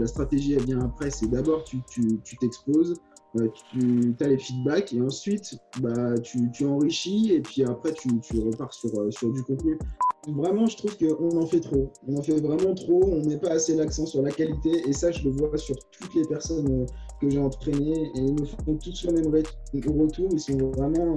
La stratégie, elle vient après. C'est d'abord, tu t'exposes, tu, euh, tu as les feedbacks et ensuite, bah, tu, tu enrichis et puis après, tu, tu repars sur, euh, sur du contenu. Vraiment, je trouve qu'on en fait trop. On en fait vraiment trop. On met pas assez l'accent sur la qualité et ça, je le vois sur toutes les personnes euh, que j'ai entraînées et ils me font tous le même retour. Ils sont vraiment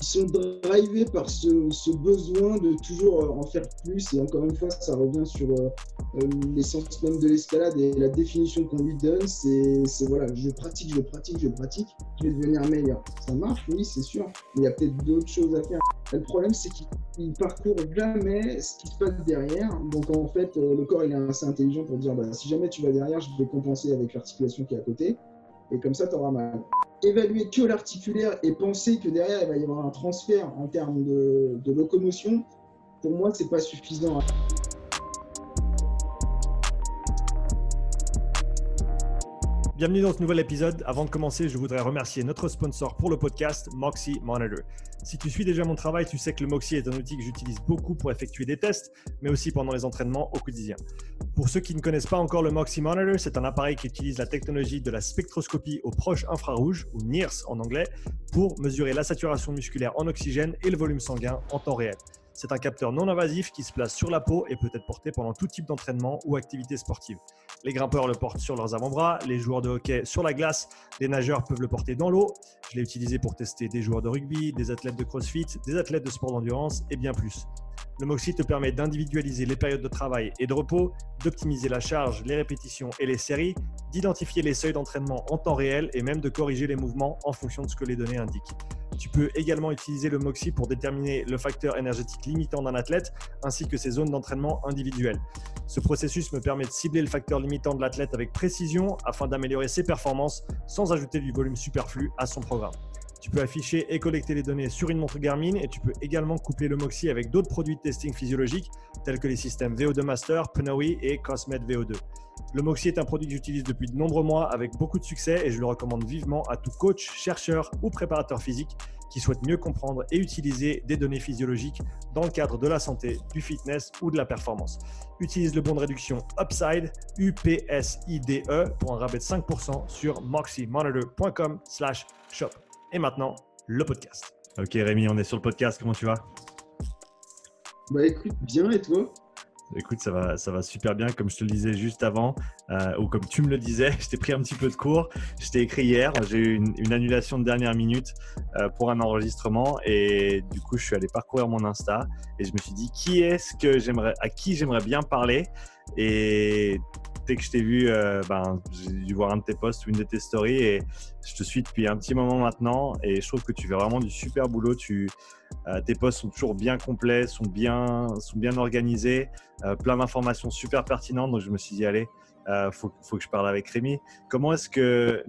sont drivés par ce, besoin de toujours euh, en faire plus. Et encore une fois, ça revient sur euh, euh, l'essence même de l'escalade et la définition qu'on lui donne. C'est voilà, je pratique, je pratique, je pratique, je vais devenir meilleur. Ça marche, oui, c'est sûr. Mais il y a peut-être d'autres choses à faire. Le problème, c'est qu'il parcourt jamais ce qui se passe derrière. Donc en fait, le corps il est assez intelligent pour dire bah, si jamais tu vas derrière, je vais compenser avec l'articulation qui est à côté et comme ça, tu auras mal. Évaluer que l'articulaire et penser que derrière, il va y avoir un transfert en termes de, de locomotion, pour moi, c'est pas suffisant. Bienvenue dans ce nouvel épisode. Avant de commencer, je voudrais remercier notre sponsor pour le podcast, Moxie Monitor. Si tu suis déjà mon travail, tu sais que le Moxie est un outil que j'utilise beaucoup pour effectuer des tests, mais aussi pendant les entraînements au quotidien. Pour ceux qui ne connaissent pas encore le Moxie Monitor, c'est un appareil qui utilise la technologie de la spectroscopie au proche infrarouge, ou NIRS en anglais, pour mesurer la saturation musculaire en oxygène et le volume sanguin en temps réel. C'est un capteur non invasif qui se place sur la peau et peut être porté pendant tout type d'entraînement ou activité sportive. Les grimpeurs le portent sur leurs avant-bras, les joueurs de hockey sur la glace, les nageurs peuvent le porter dans l'eau. Je l'ai utilisé pour tester des joueurs de rugby, des athlètes de crossfit, des athlètes de sport d'endurance et bien plus. Le Moxie te permet d'individualiser les périodes de travail et de repos, d'optimiser la charge, les répétitions et les séries, d'identifier les seuils d'entraînement en temps réel et même de corriger les mouvements en fonction de ce que les données indiquent. Tu peux également utiliser le MOXIE pour déterminer le facteur énergétique limitant d'un athlète ainsi que ses zones d'entraînement individuelles. Ce processus me permet de cibler le facteur limitant de l'athlète avec précision afin d'améliorer ses performances sans ajouter du volume superflu à son programme. Tu peux afficher et collecter les données sur une montre Garmin et tu peux également coupler le MOXIE avec d'autres produits de testing physiologique tels que les systèmes VO2 Master, Pnoe et Cosmed VO2. Le Moxie est un produit que j'utilise depuis de nombreux mois avec beaucoup de succès et je le recommande vivement à tout coach, chercheur ou préparateur physique qui souhaite mieux comprendre et utiliser des données physiologiques dans le cadre de la santé, du fitness ou de la performance. Utilise le bon de réduction Upside, UPSIDE, pour un rabais de 5% sur moxiemonitor.com slash shop. Et maintenant, le podcast. Ok Rémi, on est sur le podcast, comment tu vas? Bah écoute, bien et toi? Écoute, ça va, ça va super bien. Comme je te le disais juste avant, euh, ou comme tu me le disais, je t'ai pris un petit peu de cours. Je t'ai écrit hier. J'ai eu une, annulation de dernière minute euh, pour un enregistrement et du coup, je suis allé parcourir mon Insta et je me suis dit qui est-ce que j'aimerais, à qui j'aimerais bien parler? Et dès que je t'ai vu, euh, ben, j'ai dû voir un de tes posts ou une de tes stories et je te suis depuis un petit moment maintenant et je trouve que tu fais vraiment du super boulot. Tu, tes posts sont toujours bien complets, sont bien, sont bien organisés, plein d'informations super pertinentes. Donc je me suis dit, allez, il faut, que je parle avec Rémi. Comment est-ce que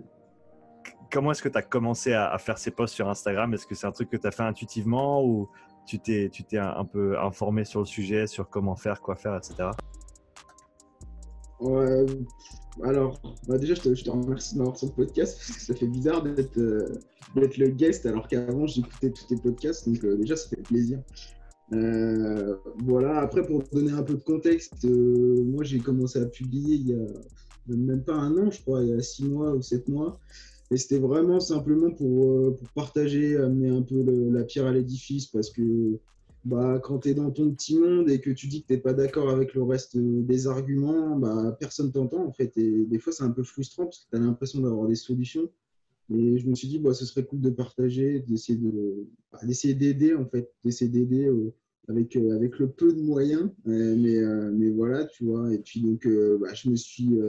comment est-ce que tu as commencé à, faire ces posts sur Instagram? Est-ce que c'est un truc que tu as fait intuitivement ou tu t'es, tu t'es un peu informé sur le sujet, sur comment faire, quoi faire, etc. Alors, bah déjà, je te, remercie de m'avoir podcast parce que ça fait bizarre d'être euh, le guest alors qu'avant j'écoutais tous tes podcasts, donc euh, déjà ça fait plaisir. Euh, voilà, après pour donner un peu de contexte, moi j'ai commencé à publier il y a même pas un an, je crois, il y a six mois ou sept mois. Et c'était vraiment simplement pour, pour, partager, amener un peu la pierre à l'édifice parce que bah, quand tu es dans ton petit monde et que tu dis que tu n'es pas d'accord avec le reste des arguments, bah, personne t'entend en fait. Et des fois, c'est un peu frustrant parce que tu as l'impression d'avoir des solutions. Et je me suis dit, bah, ce serait cool de partager, d'essayer de, bah, d'essayer d'aider en fait, d'essayer d'aider euh, avec, euh, avec le peu de moyens. Euh, mais, mais voilà, tu vois. Et puis donc, bah, je me suis,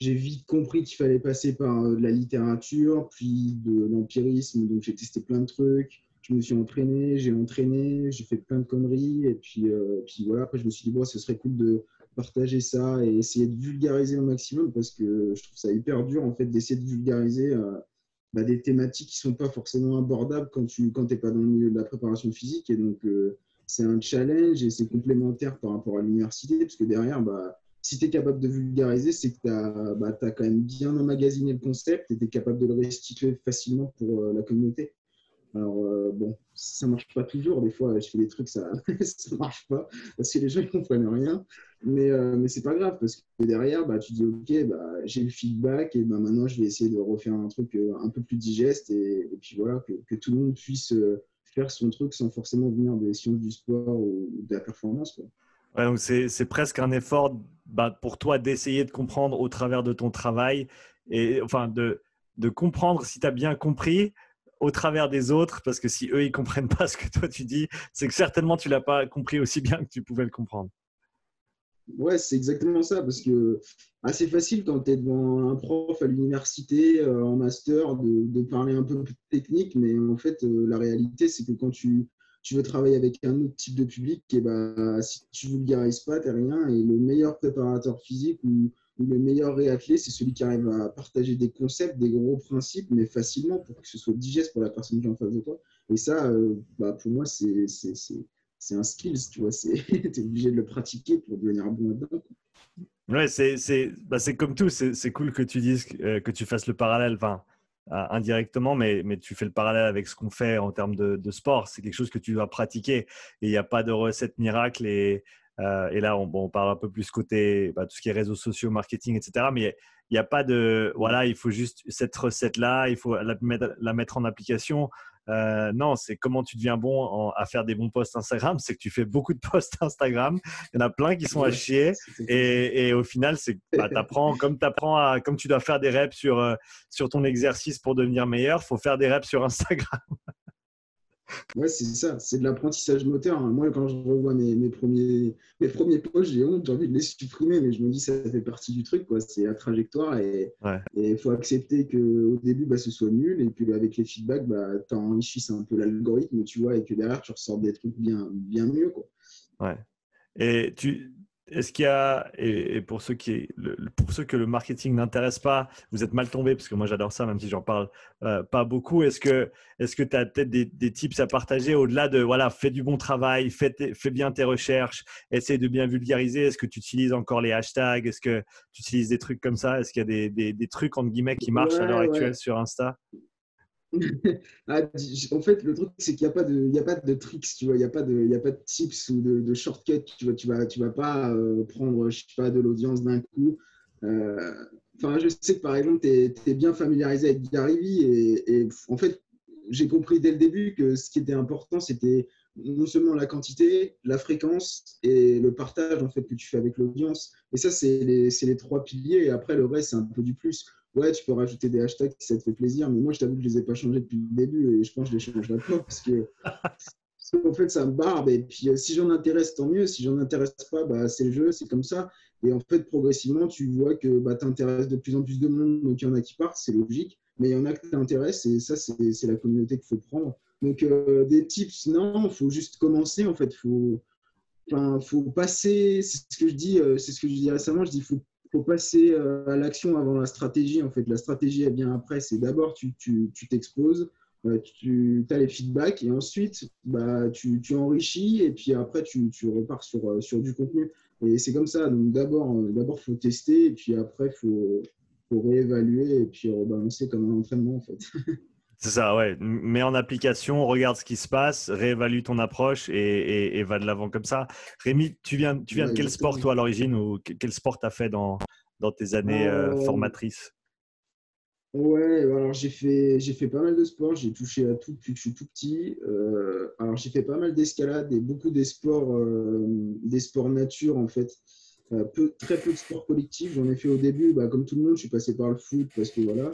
j'ai vite compris qu'il fallait passer par de la littérature, puis de l'empirisme. Donc, j'ai testé plein de trucs je me suis entraîné, j'ai entraîné, j'ai fait plein de conneries. Et puis, euh, puis voilà, après, je me suis dit, bon, ce serait cool de partager ça et essayer de vulgariser au maximum parce que je trouve ça hyper dur, en fait, d'essayer de vulgariser euh, bah, des thématiques qui sont pas forcément abordables quand tu quand pas dans le milieu de la préparation physique. Et donc, euh, c'est un challenge et c'est complémentaire par rapport à l'université parce que derrière, bah, si tu es capable de vulgariser, c'est que tu as, bah, quand même bien emmagasiné le concept et tu es capable de le restituer facilement pour la communauté. Alors, bon, ça marche pas toujours. Des fois, je fais des trucs, ça ne marche pas parce que les gens ne comprennent rien. Mais, mais c'est pas grave parce que derrière, bah, tu dis Ok, bah, j'ai le feedback et bah, maintenant, je vais essayer de refaire un truc un peu plus digeste et, puis voilà, que, tout le monde puisse faire son truc sans forcément venir des sciences du sport ou de la performance. Quoi donc c'est presque un effort bah, pour toi d'essayer de comprendre au travers de ton travail et enfin de, de comprendre si tu as bien compris au travers des autres, parce que si eux ils comprennent pas ce que toi tu dis, c'est que certainement tu l'as pas compris aussi bien que tu pouvais le comprendre. Ouais, c'est exactement ça, parce que assez facile quand tu es devant un prof à l'université, euh, en master, de, parler un peu plus technique, mais en fait, euh, la réalité, c'est que quand tu, tu veux travailler avec un autre type de public, et bah, si tu vulgarises pas, tu rien. Et le meilleur préparateur physique ou, le meilleur réathlète, c'est celui qui arrive à partager des concepts, des gros principes, mais facilement pour que ce soit digeste pour la personne qui est en face de toi. Et ça, euh, bah, pour moi, c'est un skills, tu vois. Tu es obligé de le pratiquer pour devenir bon là-dedans. Ouais, c'est bah, comme tout. C'est cool que tu dises que, que tu fasses le parallèle. Enfin, euh, indirectement, mais, mais, tu fais le parallèle avec ce qu'on fait en termes de, sport. C'est quelque chose que tu dois pratiquer et il n'y a pas de recette miracle. Et, euh, et là, on, parle un peu plus côté bah, tout ce qui est réseaux sociaux, marketing, etc. Mais il n'y a, pas de voilà, il faut juste cette recette-là, il faut la mettre en application. Euh, non, c'est comment tu deviens bon à faire des bons posts Instagram. C'est que tu fais beaucoup de posts Instagram. Il y en a plein qui sont à chier. Et, au final, c'est bah, apprends, comme, apprends à, comme tu dois faire des reps sur, euh, sur ton exercice pour devenir meilleur, il faut faire des reps sur Instagram. Ouais, c'est ça, c'est de l'apprentissage moteur. Hein. Moi, quand je revois mes, mes premiers, mes premiers posts, j'ai honte, j'ai envie de les supprimer, mais je me dis ça fait partie du truc, quoi. C'est la trajectoire et il faut accepter qu'au début, bah, ce soit nul et puis avec les feedbacks, bah, tu enrichisses un peu l'algorithme, tu vois, et que derrière, tu ressors des trucs bien, bien mieux, quoi. Ouais. Et tu, est-ce qu'il y a, et, pour, ceux qui, pour ceux que le marketing n'intéresse pas, vous êtes mal tombé parce que moi j'adore ça, même si j'en parle euh, pas beaucoup. Est-ce que tu as peut-être des, tips à partager au-delà de, voilà, fais du bon travail, fais, fais bien tes recherches, essaie de bien vulgariser. Est-ce que tu utilises encore les hashtags Est-ce que tu utilises des trucs comme ça Est-ce qu'il y a des, des, trucs, entre guillemets, qui marchent à l'heure actuelle sur Insta? Ah, en fait, le truc, c'est qu'il n'y a, pas de, a pas de tricks, tu vois, il n'y a, pas de, a pas de tips ou de, shortcuts, tu vois, vas, pas euh, prendre, de l'audience d'un coup. Euh, enfin, je sais que par exemple, tu es, bien familiarisé avec Gary et, et en fait, j'ai compris dès le début que ce qui était important, c'était non seulement la quantité, la fréquence et le partage en fait que tu fais avec l'audience. Et ça, c'est les, les, trois piliers. Et après, le reste, c'est un peu du plus ouais, tu peux rajouter des hashtags si ça te fait plaisir, mais moi, je t'avoue que je les ai pas changés depuis le début et je pense que je les changerai pas parce que, en fait, ça me barbe. Et puis, euh, si j'en intéresse, tant mieux. Si j'en intéresse pas, bah, c'est le jeu, c'est comme ça. Et en fait, progressivement, tu vois que bah, tu intéresses de plus en plus de monde, donc il y en a qui partent, c'est logique. Mais il y en a qui t'intéressent et ça, c'est la communauté qu'il faut prendre. Donc, euh, des tips, non, il faut juste commencer. En fait, il faut, faut passer. C'est ce que je dis, euh, c'est ce que je dis récemment. Je dis, faut faut passer euh, à l'action avant la stratégie. En fait, la stratégie, elle vient après. C'est d'abord, tu t'exposes, tu, euh, tu as les feedbacks et ensuite, bah, tu, tu enrichis et puis après, tu, tu repars sur, euh, sur du contenu. Et c'est comme ça. Donc, d'abord, d'abord, faut tester et puis après, faut, faut réévaluer et puis rebalancer comme un entraînement, en fait. C'est ça, ouais. Mets en application, regarde ce qui se passe, réévalue ton approche et, et, va de l'avant comme ça. Rémi, tu viens, tu viens de quel sport, toi, à l'origine, ou quel sport tu as fait dans, dans tes années euh, euh, formatrices? Ouais, alors j'ai fait, j'ai fait pas mal de sports, j'ai touché à tout depuis que je suis tout petit. Euh, alors j'ai fait pas mal d'escalade et beaucoup des sports, des sports nature en fait. Euh, peu, très peu de sport collectif. J'en ai fait au début, bah, comme tout le monde, je suis passé par le foot parce que voilà.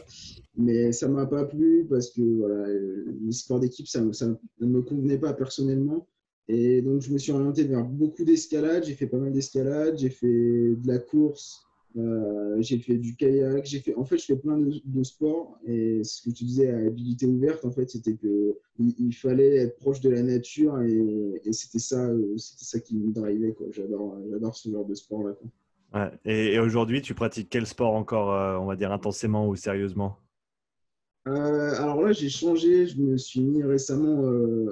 Mais ça m'a pas plu parce que voilà, les sports d'équipe, ça, ça ne me convenait pas personnellement. Et donc, je me suis orienté vers beaucoup d'escalade. J'ai fait pas mal d'escalade. J'ai fait de la course. Euh, j'ai fait du kayak. J'ai fait, en fait, je fais plein de, sports. Et ce que tu disais à habilité ouverte, en fait, c'était que il, fallait être proche de la nature. Et, c'était ça, c'était ça qui me drivait. J'adore, j'adore ce genre de sport-là. Ouais. Et, aujourd'hui, tu pratiques quel sport encore, euh, on va dire, intensément ou sérieusement? Euh, alors là, j'ai changé. Je me suis mis récemment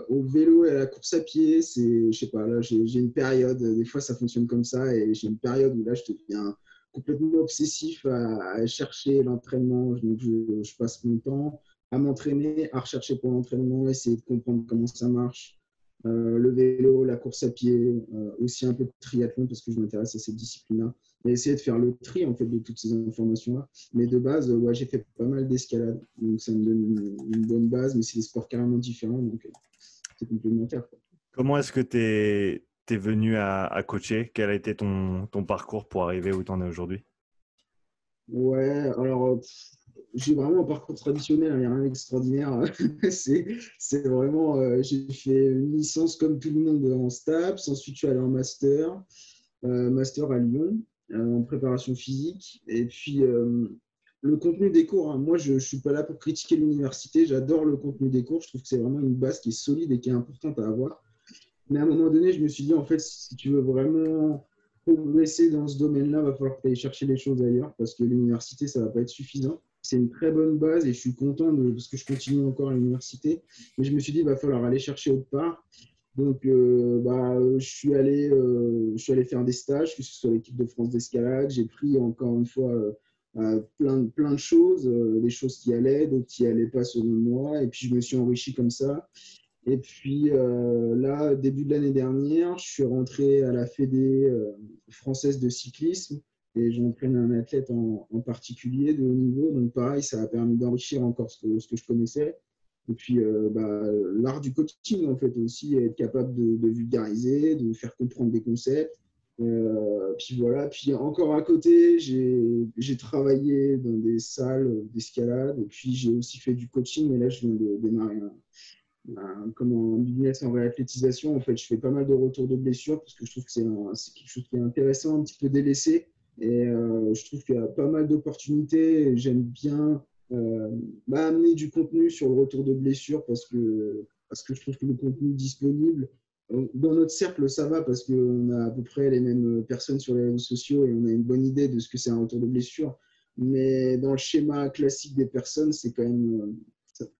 au vélo et à la course à pied. C'est, je sais pas, là, j'ai une période. Des fois, ça fonctionne comme ça, et j'ai une période où là, je deviens complètement obsessif à, chercher l'entraînement. Donc, je, passe mon temps à m'entraîner, à rechercher pour l'entraînement, essayer de comprendre comment ça marche. Euh, le vélo, la course à pied, euh, aussi un peu de triathlon parce que je m'intéresse à ces disciplines-là. Et essayer de faire le tri en fait de toutes ces informations-là. Mais de base, ouais, j'ai fait pas mal d'escalade, donc ça me donne une, bonne base, mais c'est des sports carrément différents, donc c'est complémentaire. Comment est-ce que tu es, es, venu à, coacher Quel a été ton, parcours pour arriver où tu en es aujourd'hui? Ouais, alors j'ai vraiment un parcours traditionnel, il n'y a rien d'extraordinaire. c'est vraiment, euh, j'ai fait une licence comme tout le monde en STAPS, ensuite je suis allé en master, euh, master à Lyon, euh, en préparation physique. Et puis le contenu des cours, hein, moi je ne suis pas là pour critiquer l'université, j'adore le contenu des cours, je trouve que c'est vraiment une base qui est solide et qui est importante à avoir. Mais à un moment donné, je me suis dit, en fait, si tu veux vraiment progresser dans ce domaine-là, il va falloir que tu ailles chercher les choses ailleurs parce que l'université, ça ne va pas être suffisant. C'est une très bonne base et je suis content de, parce que je continue encore à l'université. Mais je me suis dit, il va falloir aller chercher autre part. Donc, euh, bah, je, suis allé, euh, je suis allé faire des stages, que ce soit l'équipe de France d'escalade. J'ai pris encore une fois euh, plein, plein de choses, des choses qui allaient, d'autres qui n'allaient pas selon moi. Et puis, je me suis enrichi comme ça. Et puis euh, là, début de l'année dernière, je suis rentré à la Fédé euh, française de cyclisme et j'entraîne un athlète en, particulier de haut niveau. Donc pareil, ça a permis d'enrichir encore ce que, je connaissais. Et puis euh, bah, l'art du coaching, en fait, aussi, être capable de, vulgariser, de faire comprendre des concepts. puis voilà, puis encore à côté, j'ai travaillé dans des salles d'escalade et puis j'ai aussi fait du coaching. Et là, je viens de démarrer un, ben, comme en business en réathlétisation, en fait, je fais pas mal de retours de blessures parce que je trouve que c'est quelque chose qui est intéressant, un petit peu délaissé. Et euh, je trouve qu'il y a pas mal d'opportunités. J'aime bien euh, bah, amener du contenu sur le retour de blessures parce que, parce que je trouve que le contenu disponible, dans notre cercle, ça va parce qu'on a à peu près les mêmes personnes sur les réseaux sociaux et on a une bonne idée de ce que c'est un retour de blessure. Mais dans le schéma classique des personnes, c'est quand même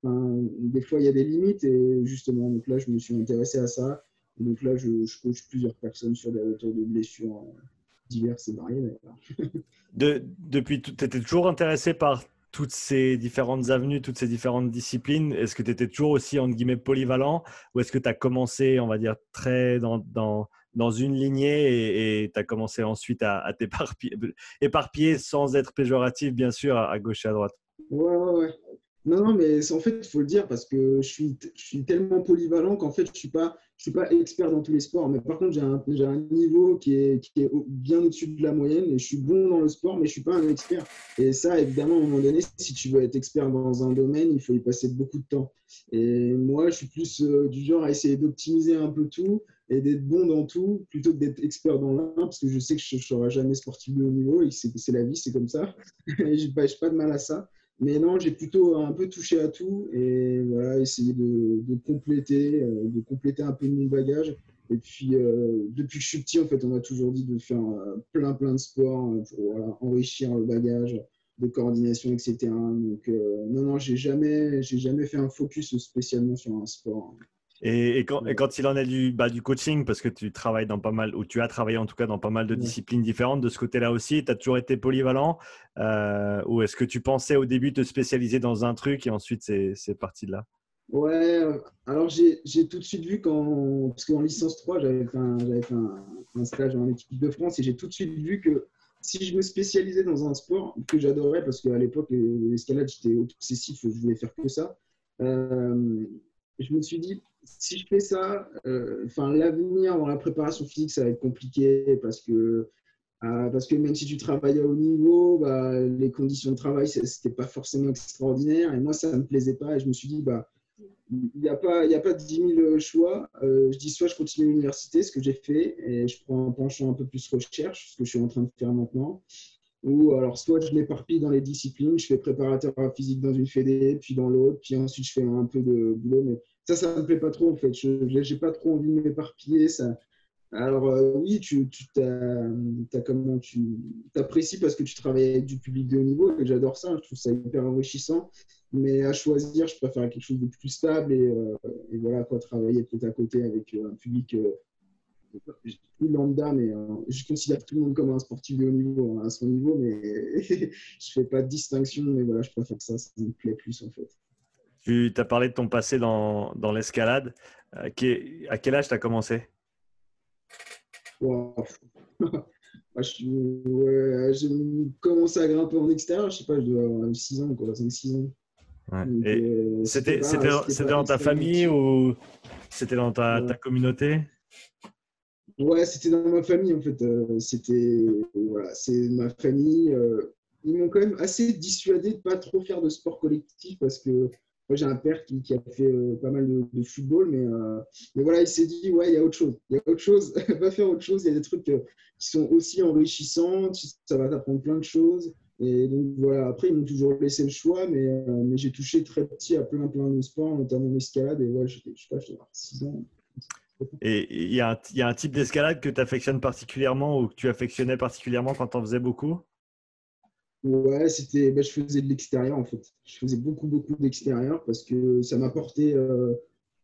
des fois, il y a des limites et justement, donc là, je me suis intéressé à ça. donc là, je, coach plusieurs personnes sur des retours de blessures euh, diverses et variées. de, depuis, tu étais toujours intéressé par toutes ces différentes avenues, toutes ces différentes disciplines? Est-ce que tu étais toujours aussi, entre guillemets, polyvalent? Ou est-ce que tu as commencé, on va dire, très dans, dans, dans une lignée et tu as commencé ensuite à, à t'éparpiller sans être péjoratif, bien sûr, à, à gauche et à droite? Ouais, ouais, ouais. Non, non, mais en fait, il faut le dire parce que je suis, je suis tellement polyvalent qu'en fait, je ne suis, pas, suis pas expert dans tous les sports. Mais par contre, j'ai un, un, niveau qui est, qui est bien au-dessus de la moyenne et je suis bon dans le sport, mais je ne suis pas un expert. Et ça, évidemment, à un moment donné, si tu veux être expert dans un domaine, il faut y passer beaucoup de temps. Et moi, je suis plus euh, du genre à essayer d'optimiser un peu tout et d'être bon dans tout plutôt que d'être expert dans l'un parce que je sais que je ne serai jamais sportif de haut niveau et c'est la vie, c'est comme ça. je n'ai pas de mal à ça. Mais non, j'ai plutôt un peu touché à tout et voilà, essayé de, compléter, euh, de compléter un peu mon bagage. Et puis, euh, depuis que je suis petit, en fait, on m'a toujours dit de faire euh, plein, plein de sports pour enrichir le bagage de coordination, etc. Donc, non, non, j'ai jamais, j'ai jamais fait un focus spécialement sur un sport. Et, quand, il en est du, bah, du coaching, parce que tu travailles dans pas mal, ou tu as travaillé en tout cas dans pas mal de disciplines différentes, de ce côté-là aussi, tu as toujours été polyvalent euh, Ou est-ce que tu pensais au début te spécialiser dans un truc et ensuite c'est parti de là? Ouais, alors j'ai tout de suite vu quand, parce qu'en licence 3, j'avais fait, un, fait un, stage en équipe de France et j'ai tout de suite vu que si je me spécialisais dans un sport que j'adorais, parce qu'à l'époque, l'escalade, j'étais obsessif, je voulais faire que ça, euh, je me suis dit, si je fais ça, euh, l'avenir dans la préparation physique, ça va être compliqué parce que, euh, parce que même si tu travailles à haut niveau, bah, les conditions de travail, c'était pas forcément extraordinaire. Et moi, ça me plaisait pas. Et je me suis dit, bah, il n'y a, pas, a pas 10 000 choix. Euh, je dis soit je continue l'université, ce que j'ai fait, et je prends un penchant un peu plus recherche, ce que je suis en train de faire maintenant. Ou alors, soit je m'éparpille dans les disciplines, je fais préparateur physique dans une fédé, puis dans l'autre, puis ensuite je fais un peu de boulot. Ça, ça me plaît pas trop en fait. Je n'ai pas trop envie de m'éparpiller. Ça... Alors euh, oui, tu, tu as, comment tu apprécies parce que tu travailles avec du public de haut niveau j'adore ça. Je trouve ça hyper enrichissant. Mais à choisir, je préfère quelque chose de plus stable et, euh, voilà quoi, travailler peut-être à côté avec euh, un public plus lambda, mais je considère tout le monde comme un sportif de haut niveau hein, à son niveau, mais je fais pas de distinction. Mais voilà, je préfère ça. Ça me plaît plus en fait. Tu as parlé de ton passé dans, dans l'escalade. à quel âge tu as commencé J'ai commencé à grimper en extérieur, je sais pas, je dois avoir 6 ans, quoi, 5-6 ans. Euh, c'était dans ta famille ou c'était dans ta, ta, communauté? Ouais, c'était dans ma famille en fait. Euh, c'était voilà, c'est ma famille. Euh, ils m'ont quand même assez dissuadé de pas trop faire de sport collectif parce que j'ai un père qui, a fait pas mal de, football, mais, mais voilà, il s'est dit ouais, il y a autre chose, il y a autre chose, va faire autre chose. Il y a des trucs qui sont aussi enrichissants, ça va t'apprendre plein de choses. Et donc voilà, après, ils m'ont toujours laissé le choix, mais, euh, mais j'ai touché très petit à plein, plein de sports, notamment l'escalade. Et ouais, je sais pas, j'avais 6 ans. Et il y, y a un type d'escalade que tu affectionnes particulièrement ou que tu affectionnais particulièrement quand tu en faisais beaucoup? Ouais, c'était, bah, je faisais de l'extérieur en fait. Je faisais beaucoup, beaucoup d'extérieur parce que ça m'apportait euh,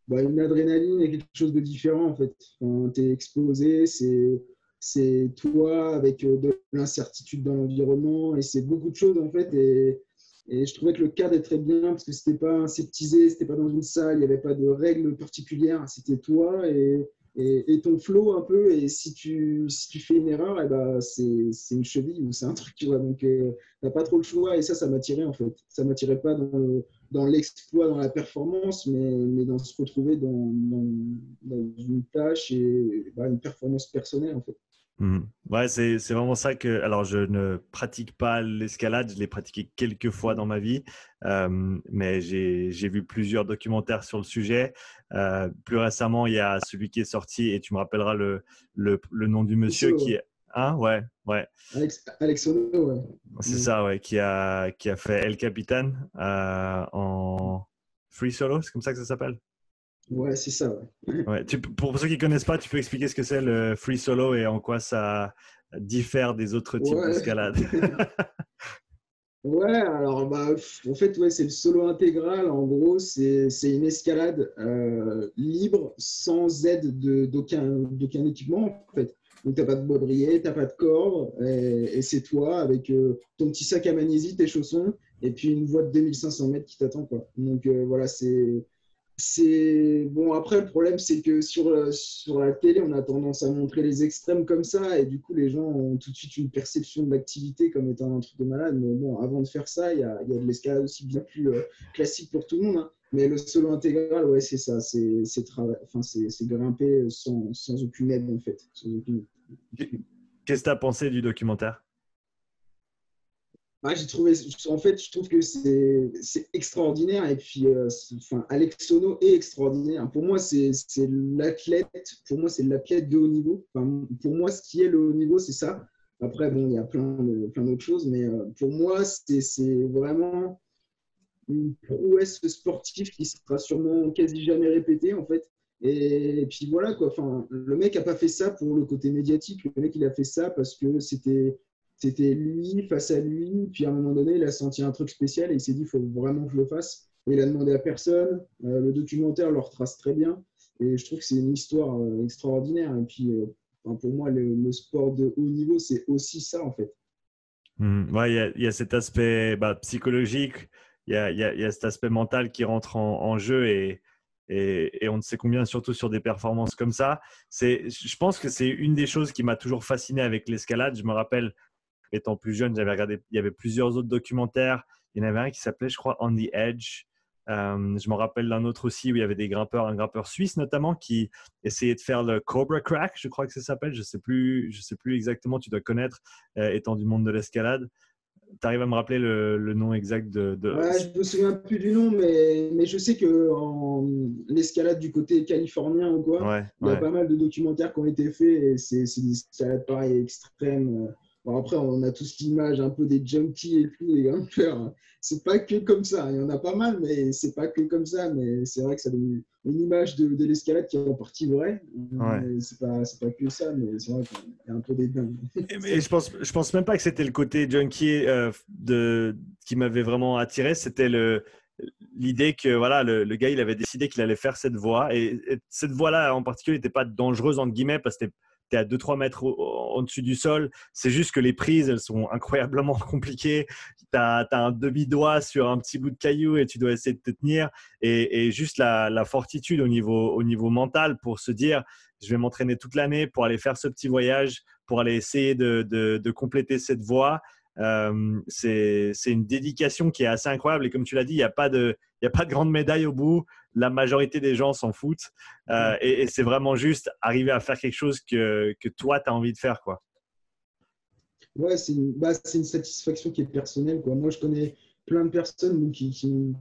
bah, une adrénaline et quelque chose de différent en fait. Quand tu exposé, c'est c'est toi avec euh, de l'incertitude dans l'environnement et c'est beaucoup de choses en fait. Et, et, je trouvais que le cadre est très bien parce que c'était pas aseptisé, c'était pas dans une salle, il n'y avait pas de règles particulières, c'était toi et, et, ton flow un peu. Et si tu, si tu fais une erreur, et eh ben c'est, une cheville ou c'est un truc, tu vois. Donc, euh, tu n'as pas trop le choix et ça, ça m'attirait en fait. Ça m'attirait pas dans, dans l'exploit, dans la performance, mais, mais dans se retrouver dans, dans, une tâche et bah, une performance personnelle en fait. Mmh. Ouais, c'est vraiment ça que. Alors, je ne pratique pas l'escalade, je l'ai pratiqué quelques fois dans ma vie, euh, mais j'ai vu plusieurs documentaires sur le sujet. Euh, plus récemment, il y a celui qui est sorti, et tu me rappelleras le, le, le nom du monsieur qui est. Hein, ouais, ouais. Alex, Alex ouais. C'est mmh. ça, ouais, qui a, qui a fait El Capitan euh, en free solo, c'est comme ça que ça s'appelle? Ouais, c'est ça. Ouais. Tu, pour ceux qui ne connaissent pas, tu peux expliquer ce que c'est le free solo et en quoi ça diffère des autres types d'escalade. ouais, alors bah, en fait, ouais, c'est le solo intégral. En gros, c'est une escalade euh, libre sans aide d'aucun équipement. En fait. Donc, tu n'as pas de baudrier, tu n'as pas de corde, et, c'est toi avec euh, ton petit sac à magnésie, tes chaussons, et puis une voie de 2500 mètres qui t'attend. Donc, euh, voilà, c'est c'est bon après le problème c'est que sur, euh, sur la télé on a tendance à montrer les extrêmes comme ça et du coup les gens ont tout de suite une perception de l'activité comme étant un truc de malade mais bon avant de faire ça il y a, y a de l'escalade aussi bien plus euh, classique pour tout le monde hein. mais le solo intégral ouais c'est ça c'est enfin, c'est grimper sans, sans, aucune aide en fait qu'est-ce que tu as pensé du documentaire? J'ai trouvé, en fait, je trouve que c'est extraordinaire. Et puis, euh, enfin, Alex Sono est extraordinaire. Pour moi, c'est l'athlète. Pour moi, c'est l'athlète de haut niveau. Pour moi, ce qui est le haut niveau, c'est ça. Après, bon, il y a plein plein d'autres choses, mais euh, pour moi, c'est vraiment une prouesse sportive qui sera sûrement quasi jamais répétée, en fait. Et, puis voilà, quoi. Enfin, le mec n'a pas fait ça pour le côté médiatique. Le mec, il a fait ça parce que c'était c'était lui face à lui. Puis à un moment donné, il a senti un truc spécial et il s'est dit il faut vraiment que je le fasse. Et il a demandé à personne. Euh, le documentaire le retrace très bien. Et je trouve que c'est une histoire euh, extraordinaire. Et puis, euh, pour moi, le, sport de haut niveau, c'est aussi ça, en fait. Mmh. ouais, il y, a cet aspect bah, psychologique, il y a, y a, cet aspect mental qui rentre en, jeu et, et, et, on ne sait combien, surtout sur des performances comme ça. Je pense que c'est une des choses qui m'a toujours fasciné avec l'escalade. Je me rappelle étant plus jeune, j'avais regardé, il y avait plusieurs autres documentaires. Il y en avait un qui s'appelait, je crois, On the Edge. Euh, je me rappelle d'un autre aussi où il y avait des grimpeurs, un grimpeur suisse notamment, qui essayait de faire le Cobra Crack, je crois que ça s'appelle. Je ne sais, plus, je sais plus exactement, tu dois connaître, euh, étant du monde de l'escalade. Tu arrives à me rappeler le, nom exact de. de... Ouais, je me souviens plus du nom, mais, mais je sais que en l'escalade du côté californien ou quoi, il y a pas mal de documentaires qui ont été faits et c'est des escalades pareil extrêmes. Après, on a tous l'image un peu des junkies et tout, les grimpeurs. C'est pas que comme ça. Il y en a pas mal, mais c'est pas que comme ça. Mais c'est vrai que ça donne une image de, l'escalade qui est en partie vraie. C'est pas, pas que ça, mais c'est vrai qu'il y a un peu des dingues. Et, je pense, je pense même pas que c'était le côté junkie euh, de, qui m'avait vraiment attiré. C'était le, l'idée que voilà le, le, gars il avait décidé qu'il allait faire cette voie et, cette voie là en particulier n'était pas dangereuse entre guillemets parce que tu es à 2-3 mètres au-dessus du sol. C'est juste que les prises, elles sont incroyablement compliquées. Tu as, un demi-doigt sur un petit bout de caillou et tu dois essayer de te tenir. Et, juste la, fortitude au niveau, au niveau mental pour se dire, je vais m'entraîner toute l'année pour aller faire ce petit voyage, pour aller essayer de, de, compléter cette voie. Euh, c'est une dédication qui est assez incroyable. Et comme tu l'as dit, il n'y a, pas de, a pas de grande médaille au bout. La majorité des gens s'en foutent. Euh, et, c'est vraiment juste arriver à faire quelque chose que, que toi, tu as envie de faire. Quoi. Ouais, c'est une, bah, une, satisfaction qui est personnelle. Quoi. Moi, je connais plein de personnes qui ne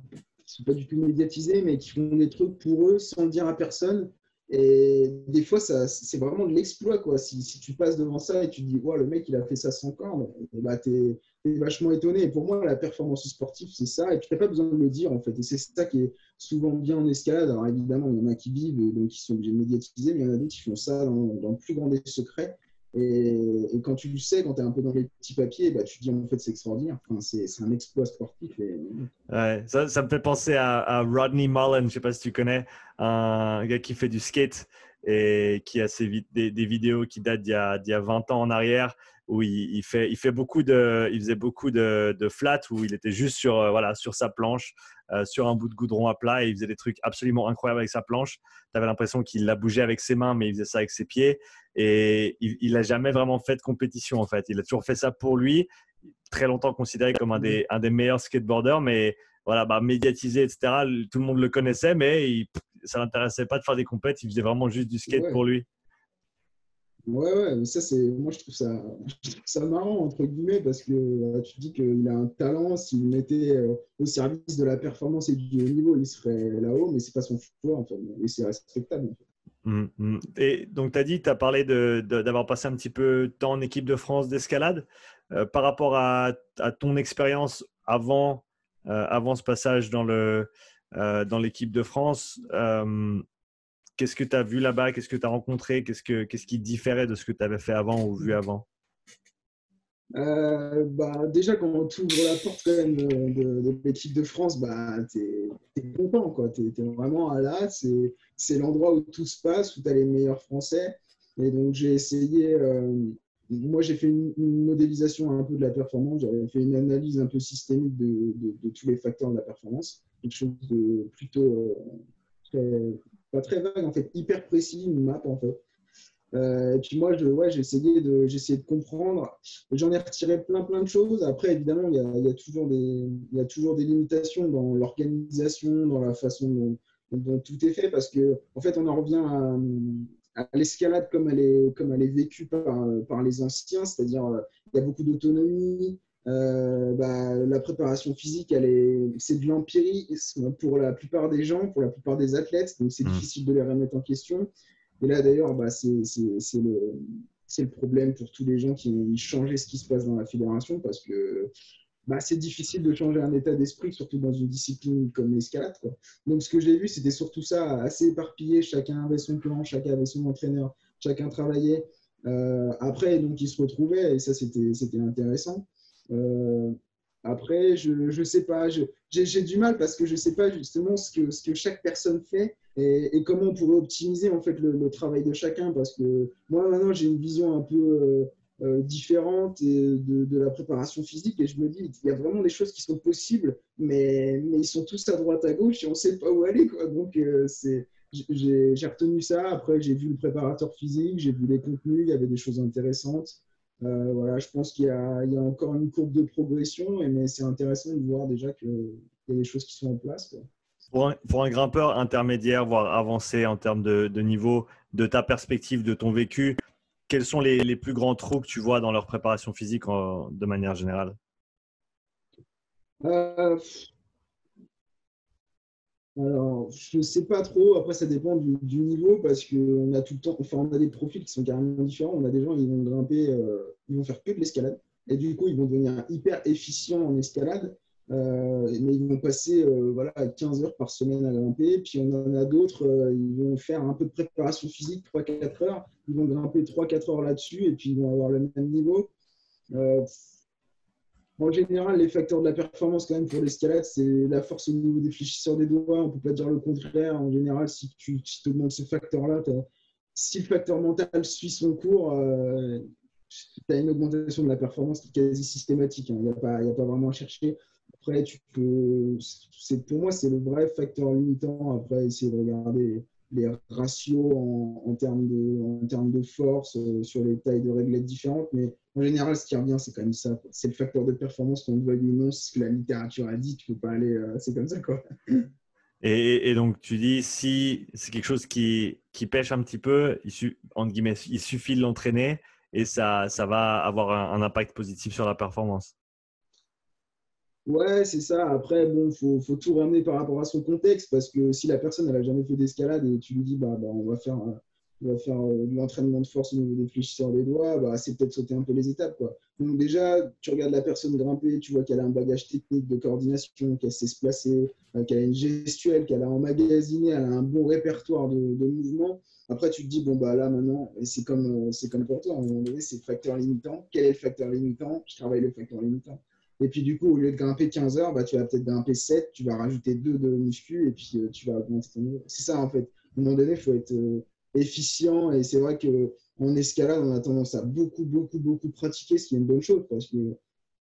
sont pas du tout médiatisées, mais qui font des trucs pour eux sans le dire à personne. Et des fois, c'est vraiment de l'exploit. quoi. Si, si, tu passes devant ça et tu te dis, ouais, le mec, il a fait ça sans corps, bah, vachement étonné. Et pour moi, la performance sportive, c'est ça. Et tu n'as pas besoin de le dire, en fait. Et c'est ça qui est souvent bien en escalade. Alors évidemment, il y en a qui vivent, donc qui sont obligés de médiatiser, mais il y en a d'autres qui font ça dans, dans le plus grand des secrets. Et, quand tu le sais, quand tu es un peu dans les petits papiers, bah, tu te dis en fait c'est extraordinaire. Enfin, c'est un exploit sportif. Ouais, ça, me fait penser à, Rodney Mullen, je ne sais pas si tu connais, un gars qui fait du skate et qui a des, des, vidéos qui datent d'il y, y, a 20 ans en arrière où il, fait, il, fait beaucoup de, il faisait beaucoup de, de flat où il était juste sur, euh, voilà, sur sa planche, euh, sur un bout de goudron à plat et il faisait des trucs absolument incroyables avec sa planche. Tu avais l'impression qu'il la bougeait avec ses mains, mais il faisait ça avec ses pieds. Et il n'a jamais vraiment fait de compétition en fait. Il a toujours fait ça pour lui, très longtemps considéré comme un des, un des meilleurs skateboarders, mais voilà, bah, médiatisé, etc. Tout le monde le connaissait, mais il, ça l'intéressait pas de faire des compètes. Il faisait vraiment juste du skate pour lui. Ouais, ouais, ça, c'est. Moi, je trouve, ça, ça marrant, entre guillemets, parce que euh, tu dis qu'il a un talent, s'il le mettait euh, au service de la performance et du haut niveau, il serait là-haut, mais c'est pas son choix, en fait. Et c'est respectable. Hum, hum. Et donc, tu as dit, tu as parlé d'avoir passé un petit peu de temps en équipe de France d'escalade. Euh, par rapport à, ton expérience avant, avant ce passage dans l'équipe de France, Qu'est-ce que tu as vu là-bas? Qu'est-ce que tu as rencontré? Qu'est-ce, que, qui différait de ce que tu avais fait avant ou vu avant? Euh, bah, déjà, quand tu ouvres la porte même de, l'équipe de France, bah, tu es, content. Tu es, vraiment à là. C'est, l'endroit où tout se passe, où tu as les meilleurs Français. Et donc, j'ai essayé. Euh, moi, j'ai fait une, modélisation un peu de la performance. J'avais fait une analyse un peu systémique de, de, tous les facteurs de la performance. Quelque chose de plutôt euh, pas très vague, en fait, hyper précis, une map, en fait. Euh, et puis moi, je, ouais, j'ai essayé de, de comprendre. J'en ai retiré plein, plein de choses. Après, évidemment, il y a, il y a toujours, des, il y a toujours des limitations dans l'organisation, dans la façon dont, dont, tout est fait, parce que en fait, on en revient à, à l'escalade comme elle est, comme elle est vécue par, par les anciens, c'est-à-dire euh, il y a beaucoup d'autonomie, euh, bah, la préparation physique, est, c'est de l'empirisme pour la plupart des gens, pour la plupart des athlètes, donc c'est mmh. difficile de les remettre en question. Et là, d'ailleurs, bah, c'est, le, problème pour tous les gens qui ont changé ce qui se passe dans la fédération parce que bah, c'est difficile de changer un état d'esprit, surtout dans une discipline comme l'escalade. Donc, ce que j'ai vu, c'était surtout ça, assez éparpillé. Chacun avait son plan, chacun avait son entraîneur, chacun travaillait. Euh, après, donc, ils se retrouvaient et ça, c'était intéressant. Euh, après, je ne sais pas, j'ai du mal parce que je ne sais pas justement ce que, ce que chaque personne fait et, comment on pourrait optimiser en fait le, travail de chacun parce que moi maintenant j'ai une vision un peu euh, euh, différente de, la préparation physique et je me dis il y a vraiment des choses qui sont possibles mais, mais ils sont tous à droite à gauche et on ne sait pas où aller quoi. donc c'est j'ai retenu ça après j'ai vu le préparateur physique j'ai vu les contenus il y avait des choses intéressantes euh, voilà, je pense qu'il y, a encore une courbe de progression, mais c'est intéressant de voir déjà qu'il y a des choses qui sont en place. Pour, un, grimpeur intermédiaire, voire avancé en termes de, niveau, de ta perspective, de ton vécu, quels sont les, plus grands trous que tu vois dans leur préparation physique de manière générale? Euh, alors, je ne sais pas trop. Après, ça dépend du, niveau parce qu'on a tout le temps, enfin, on a des profils qui sont carrément différents. On a des gens, ils vont grimper, euh, ils vont faire que de l'escalade. Et du coup, ils vont devenir hyper efficients en escalade. Euh, mais ils vont passer euh, voilà, 15 heures par semaine à grimper. Puis on en a d'autres, ils vont faire un peu de préparation physique, 3-4 heures. Ils vont grimper 3-4 heures là-dessus et puis ils vont avoir le même niveau. En général, les facteurs de la performance, quand même, pour l'escalade, c'est la force au niveau des fléchisseurs des doigts. On ne peut pas dire le contraire. En général, si tu si augmentes ce facteur-là, si le facteur mental suit son cours, tu as une augmentation de la performance qui est quasi systématique. Hein. Il n'y a, pas, a pas vraiment à chercher. Après, tu peux, pour moi, c'est le vrai facteur limitant. Après, essayer de regarder les ratios en, termes, de, en termes de force euh, sur les tailles de réglettes différentes. Mais en général, ce qui revient, c'est quand même ça. C'est le facteur de performance, qu'on veuille ou non, ce que la littérature a dit. Tu peux pas aller. Euh, c'est comme ça, quoi. Et, donc, tu dis, si c'est quelque chose qui, qui pêche un petit peu, il, entre guillemets, il suffit de l'entraîner et ça, ça va avoir un, impact positif sur la performance. Ouais, c'est ça. Après, bon, faut, faut tout ramener par rapport à son contexte parce que si la personne n'a jamais fait d'escalade et tu lui dis, bah, bah on va faire, on va faire euh, de l'entraînement de force au niveau des fléchisseurs des doigts, bah, c'est peut-être sauter un peu les étapes. Quoi. Donc, déjà, tu regardes la personne grimper, tu vois qu'elle a un bagage technique de coordination, qu'elle sait se placer, euh, qu'elle a une gestuelle, qu'elle a emmagasiné, elle a un bon répertoire de, mouvements. Après, tu te dis, bon, bah là, maintenant, c'est comme, euh, c'est comme pour toi, à un c'est facteur limitant. Quel est le facteur limitant? Je travaille le facteur limitant. Et puis, du coup, au lieu de grimper 15 heures, bah, tu vas peut-être grimper 7, tu vas rajouter 2 de muscu et puis euh, tu vas augmenter ton niveau. C'est ça, en fait. À un moment donné, il faut être euh, efficient. Et c'est vrai qu'en escalade, on a tendance à beaucoup, beaucoup, beaucoup pratiquer, ce qui est une bonne chose parce que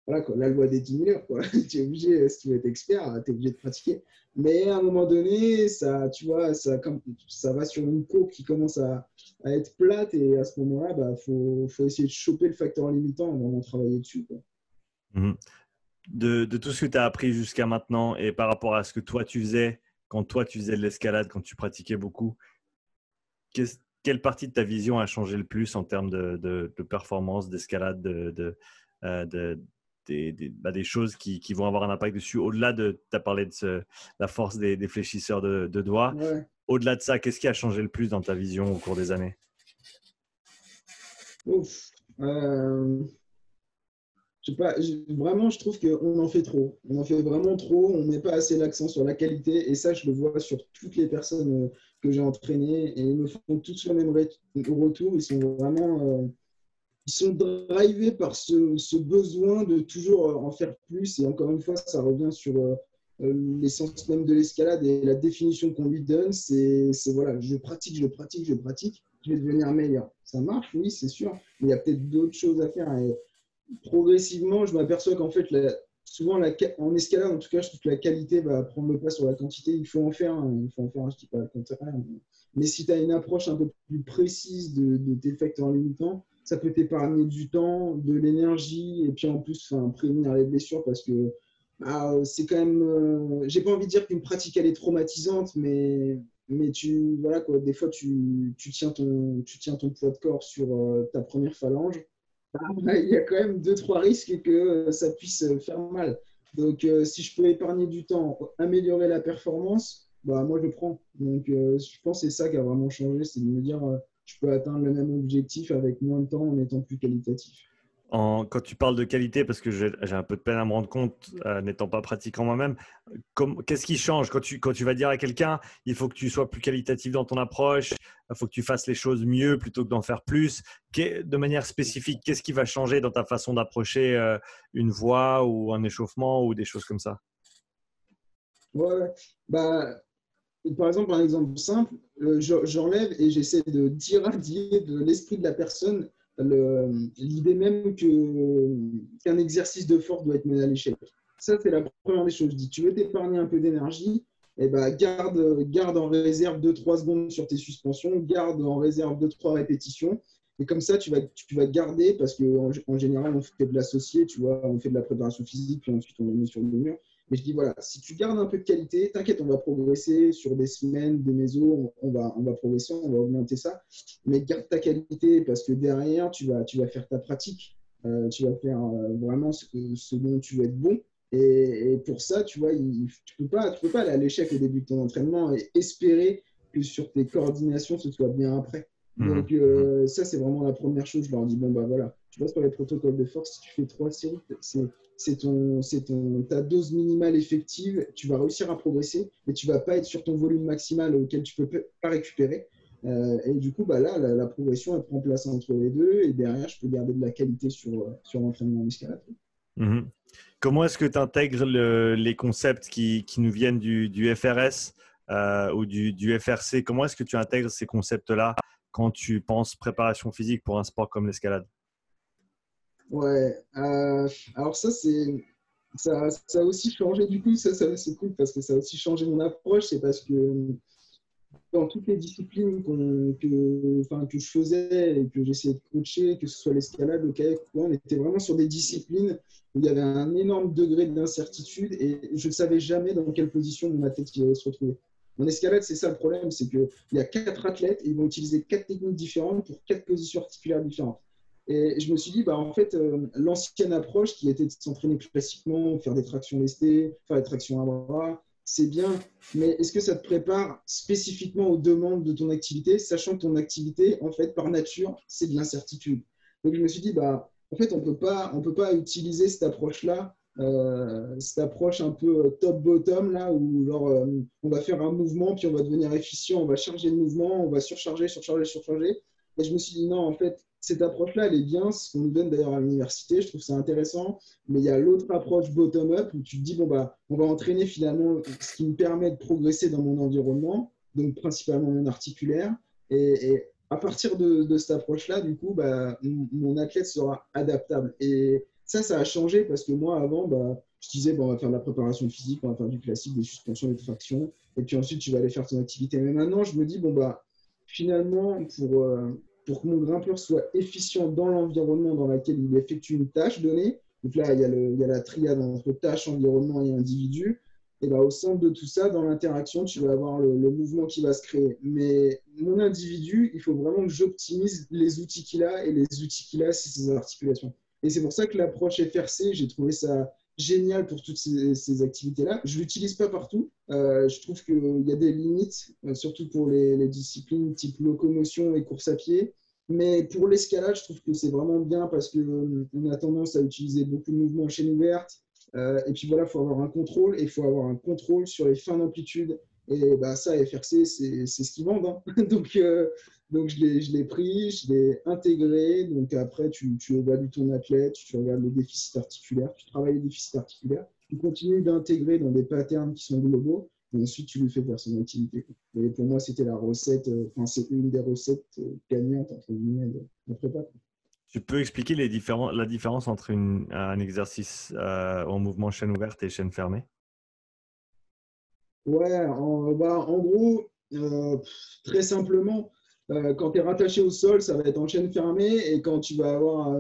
voilà, la loi des 10 000 heures. tu es obligé, si tu veux être expert, tu es obligé de pratiquer. Mais à un moment donné, ça, tu vois, ça, comme, ça va sur une courbe qui commence à, être plate et à ce moment-là, il bah, faut, faut, essayer de choper le facteur limitant et vraiment travailler dessus. Mhm. De, de, tout ce que tu as appris jusqu'à maintenant et par rapport à ce que toi tu faisais quand toi tu faisais de l'escalade, quand tu pratiquais beaucoup, quelle partie de ta vision a changé le plus en termes de, de, de performance, d'escalade, de, euh, des, bah, des, choses qui, qui, vont avoir un impact dessus? Au-delà de, tu as parlé de la force des, des fléchisseurs de, doigts. Au-delà de ça, qu'est-ce qui a changé le plus dans ta vision au cours des années? Ouf. Euh, je sais pas, vraiment, je trouve qu'on en fait trop. On en fait vraiment trop. On met pas assez l'accent sur la qualité. Et ça, je le vois sur toutes les personnes euh, que j'ai entraînées. Et ils me font tous le même retour. Ils sont vraiment. Euh, ils sont drivés par ce, besoin de toujours euh, en faire plus. Et encore une fois, ça revient sur l'essence même de l'escalade et la définition qu'on lui donne. C'est voilà, je pratique, je pratique, je pratique, je vais devenir meilleur. Ça marche, oui, c'est sûr. Mais il y a peut-être d'autres choses à faire. Progressivement, je m'aperçois qu'en fait, souvent en escalade, en tout cas, je trouve que la qualité va prendre le pas sur la quantité. Il faut en faire, il faut en faire, je dis pas le contraire. Mais si tu as une approche un peu plus précise de, de tes facteurs limitants, ça peut t'épargner du temps, de l'énergie, et puis en plus, prévenir les blessures parce que bah, c'est quand même. Euh, j'ai pas envie de dire qu'une pratique elle est traumatisante, mais, mais tu, voilà quoi, des fois tu, tu, tiens ton, tu tiens ton poids de corps sur euh, ta première phalange. Il y a quand même deux, trois risques que ça puisse faire mal. Donc, euh, si je peux épargner du temps, améliorer la performance, bah, moi je prends. Donc, je pense que c'est ça qui a vraiment changé, c'est de me dire je peux atteindre le même objectif avec moins de temps en étant plus qualitatif. Quand tu parles de qualité, parce que j'ai un peu de peine à me rendre compte, euh, n'étant pas pratiquant moi-même, qu'est-ce qui change? Quand tu, vas dire à quelqu'un, il faut que tu sois plus qualitatif dans ton approche, il faut que tu fasses les choses mieux plutôt que d'en faire plus. De manière spécifique, qu'est-ce qui va changer dans ta façon d'approcher euh, une voie ou un échauffement ou des choses comme ça? Bah, par exemple, un exemple simple, euh, j'enlève et j'essaie de d'irradier de l'esprit de la personne l'idée même qu'un exercice de force doit être mené à l'échec. Ça, c'est la première des choses. Je dis, tu veux t'épargner un peu d'énergie, eh ben, garde, garde en réserve 2-3 secondes sur tes suspensions, garde en réserve 2-3 répétitions. Et comme ça, tu vas, tu vas garder, parce qu'en en général, on fait de l'associé, tu vois, on fait de la préparation physique, puis ensuite on est mis sur le mur. Mais je dis, voilà, si tu gardes un peu de qualité, t'inquiète, on va progresser sur des semaines, des mésos, on va, on va progresser, on va augmenter ça. Mais garde ta qualité parce que derrière, tu vas, tu vas faire ta pratique. Euh, tu vas faire euh, vraiment ce, ce, dont tu veux être bon. Et, pour ça, tu vois, tu ne peux, pas, tu peux pas aller à l'échec au début de ton entraînement et espérer que sur tes coordinations, ce soit bien après. Mmh. Donc, euh, ça, c'est vraiment la première chose. Je leur dis, bon, bah voilà, tu vois, sur les protocoles de force, si tu fais trois séries, c'est c'est ton, ton, ta dose minimale effective, tu vas réussir à progresser, mais tu vas pas être sur ton volume maximal auquel tu peux pas récupérer. Euh, et du coup, bah là, la, progression, elle prend place entre les deux, et derrière, je peux garder de la qualité sur, sur l'entraînement en escalade. Mhm. Comment est-ce que tu intègres les concepts qui, qui, nous viennent du, du FRS euh, ou du, du, FRC Comment est-ce que tu intègres ces concepts-là quand tu penses préparation physique pour un sport comme l'escalade? Ouais, euh, alors ça, c'est. Ça, a aussi changé, du coup, ça, c'est cool parce que ça a aussi changé mon approche. C'est parce que dans toutes les disciplines que, enfin, que je faisais et que j'essayais de coacher, que ce soit l'escalade, le kayak, on était vraiment sur des disciplines où il y avait un énorme degré d'incertitude et je ne savais jamais dans quelle position mon athlète allait se retrouver. En escalade, c'est ça le problème, c'est qu'il y a quatre athlètes et ils vont utiliser quatre techniques différentes pour quatre positions articulaires différentes. Et je me suis dit, bah, en fait, euh, l'ancienne approche qui était de s'entraîner classiquement, faire des tractions lestées, faire des tractions à bras, c'est bien, mais est-ce que ça te prépare spécifiquement aux demandes de ton activité, sachant que ton activité, en fait, par nature, c'est de l'incertitude? Donc, je me suis dit, bah, en fait, on on peut pas utiliser cette approche-là, euh, cette approche un peu top-bottom, là, où genre, euh, on va faire un mouvement, puis on va devenir efficient, on va charger le mouvement, on va surcharger, surcharger, surcharger. Et je me suis dit, non, en fait, cette approche-là, elle est bien, ce qu'on nous donne d'ailleurs à l'université, je trouve ça intéressant. Mais il y a l'autre approche bottom-up où tu te dis, bon, bah, on va entraîner finalement ce qui me permet de progresser dans mon environnement, donc principalement mon articulaire. Et, à partir de, cette approche-là, du coup, bah, mon athlète sera adaptable. Et ça, ça a changé parce que moi, avant, bah, je disais, bon, on va faire de la préparation physique, on va faire du classique, des suspensions, des tractions, et puis ensuite, tu vas aller faire ton activité. Mais maintenant, je me dis, bon, bah, finalement, pour, euh, pour que mon grimpeur soit efficient dans l'environnement dans lequel il effectue une tâche donnée. Donc là, il y a, le, la triade entre tâche, environnement et individu. Et ben, au centre de tout ça, dans l'interaction, tu vas avoir le, mouvement qui va se créer. Mais mon individu, il faut vraiment que j'optimise les outils qu'il a et les outils qu'il a, c'est ses articulations. Et c'est pour ça que l'approche FRC, j'ai trouvé ça génial pour toutes ces, activités-là. Je ne l'utilise pas partout. Euh, je trouve qu'il y a des limites, euh, surtout pour les, disciplines type locomotion et course à pied. Mais pour l'escalade, je trouve que c'est vraiment bien parce qu'on euh, a tendance à utiliser beaucoup de mouvements en chaîne ouverte. et puis voilà, il faut avoir un contrôle et il faut avoir un contrôle sur les fins d'amplitude. Et bah, ça, FRC, c'est ce qu'ils vendent. Hein. Donc, donc, je l'ai pris, je l'ai intégré. Donc, après, tu, tu, évalues ton athlète, tu regardes les déficits articulaires, tu travailles les déficits articulaires, tu continues d'intégrer dans des patterns qui sont globaux. Et ensuite, tu lui fais faire son activité. Et pour moi, c'était la recette, euh, enfin, c'est une des recettes euh, gagnantes, entre guillemets, de prépa. Tu peux expliquer les différents, la différence entre un exercice euh, en mouvement chaîne ouverte et chaîne fermée? Ouais, en, bah, gros, très simplement, euh, quand tu es rattaché au sol, ça va être en chaîne fermée. Et quand tu vas avoir,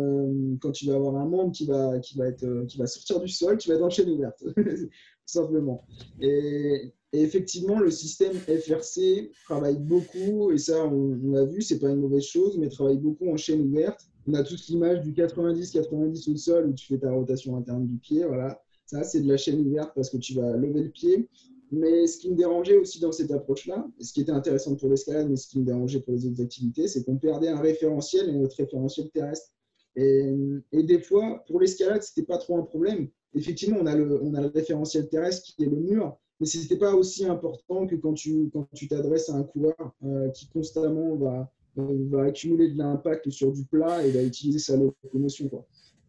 quand tu vas avoir un membre qui va, qui, va être, euh, qui va sortir du sol, tu vas être en chaîne ouverte, tout simplement. Et, effectivement, le système FRC travaille beaucoup, et ça, on, on l'a vu, c'est pas une mauvaise chose, mais travaille beaucoup en chaîne ouverte. On a toute l'image du 90-90 au sol où tu fais ta rotation interne du pied. Voilà. Ça, c'est de la chaîne ouverte parce que tu vas lever le pied. Mais ce qui me dérangeait aussi dans cette approche-là, ce qui était intéressant pour l'escalade, mais ce qui me dérangeait pour les autres activités, c'est qu'on perdait un référentiel et notre référentiel terrestre. Et, des fois, pour l'escalade, ce n'était pas trop un problème. Effectivement, on a, le, on a le référentiel terrestre qui est le mur, mais ce n'était pas aussi important que quand tu quand tu t'adresses à un coureur euh, qui constamment va, va accumuler de l'impact sur du plat et va utiliser sa locomotion.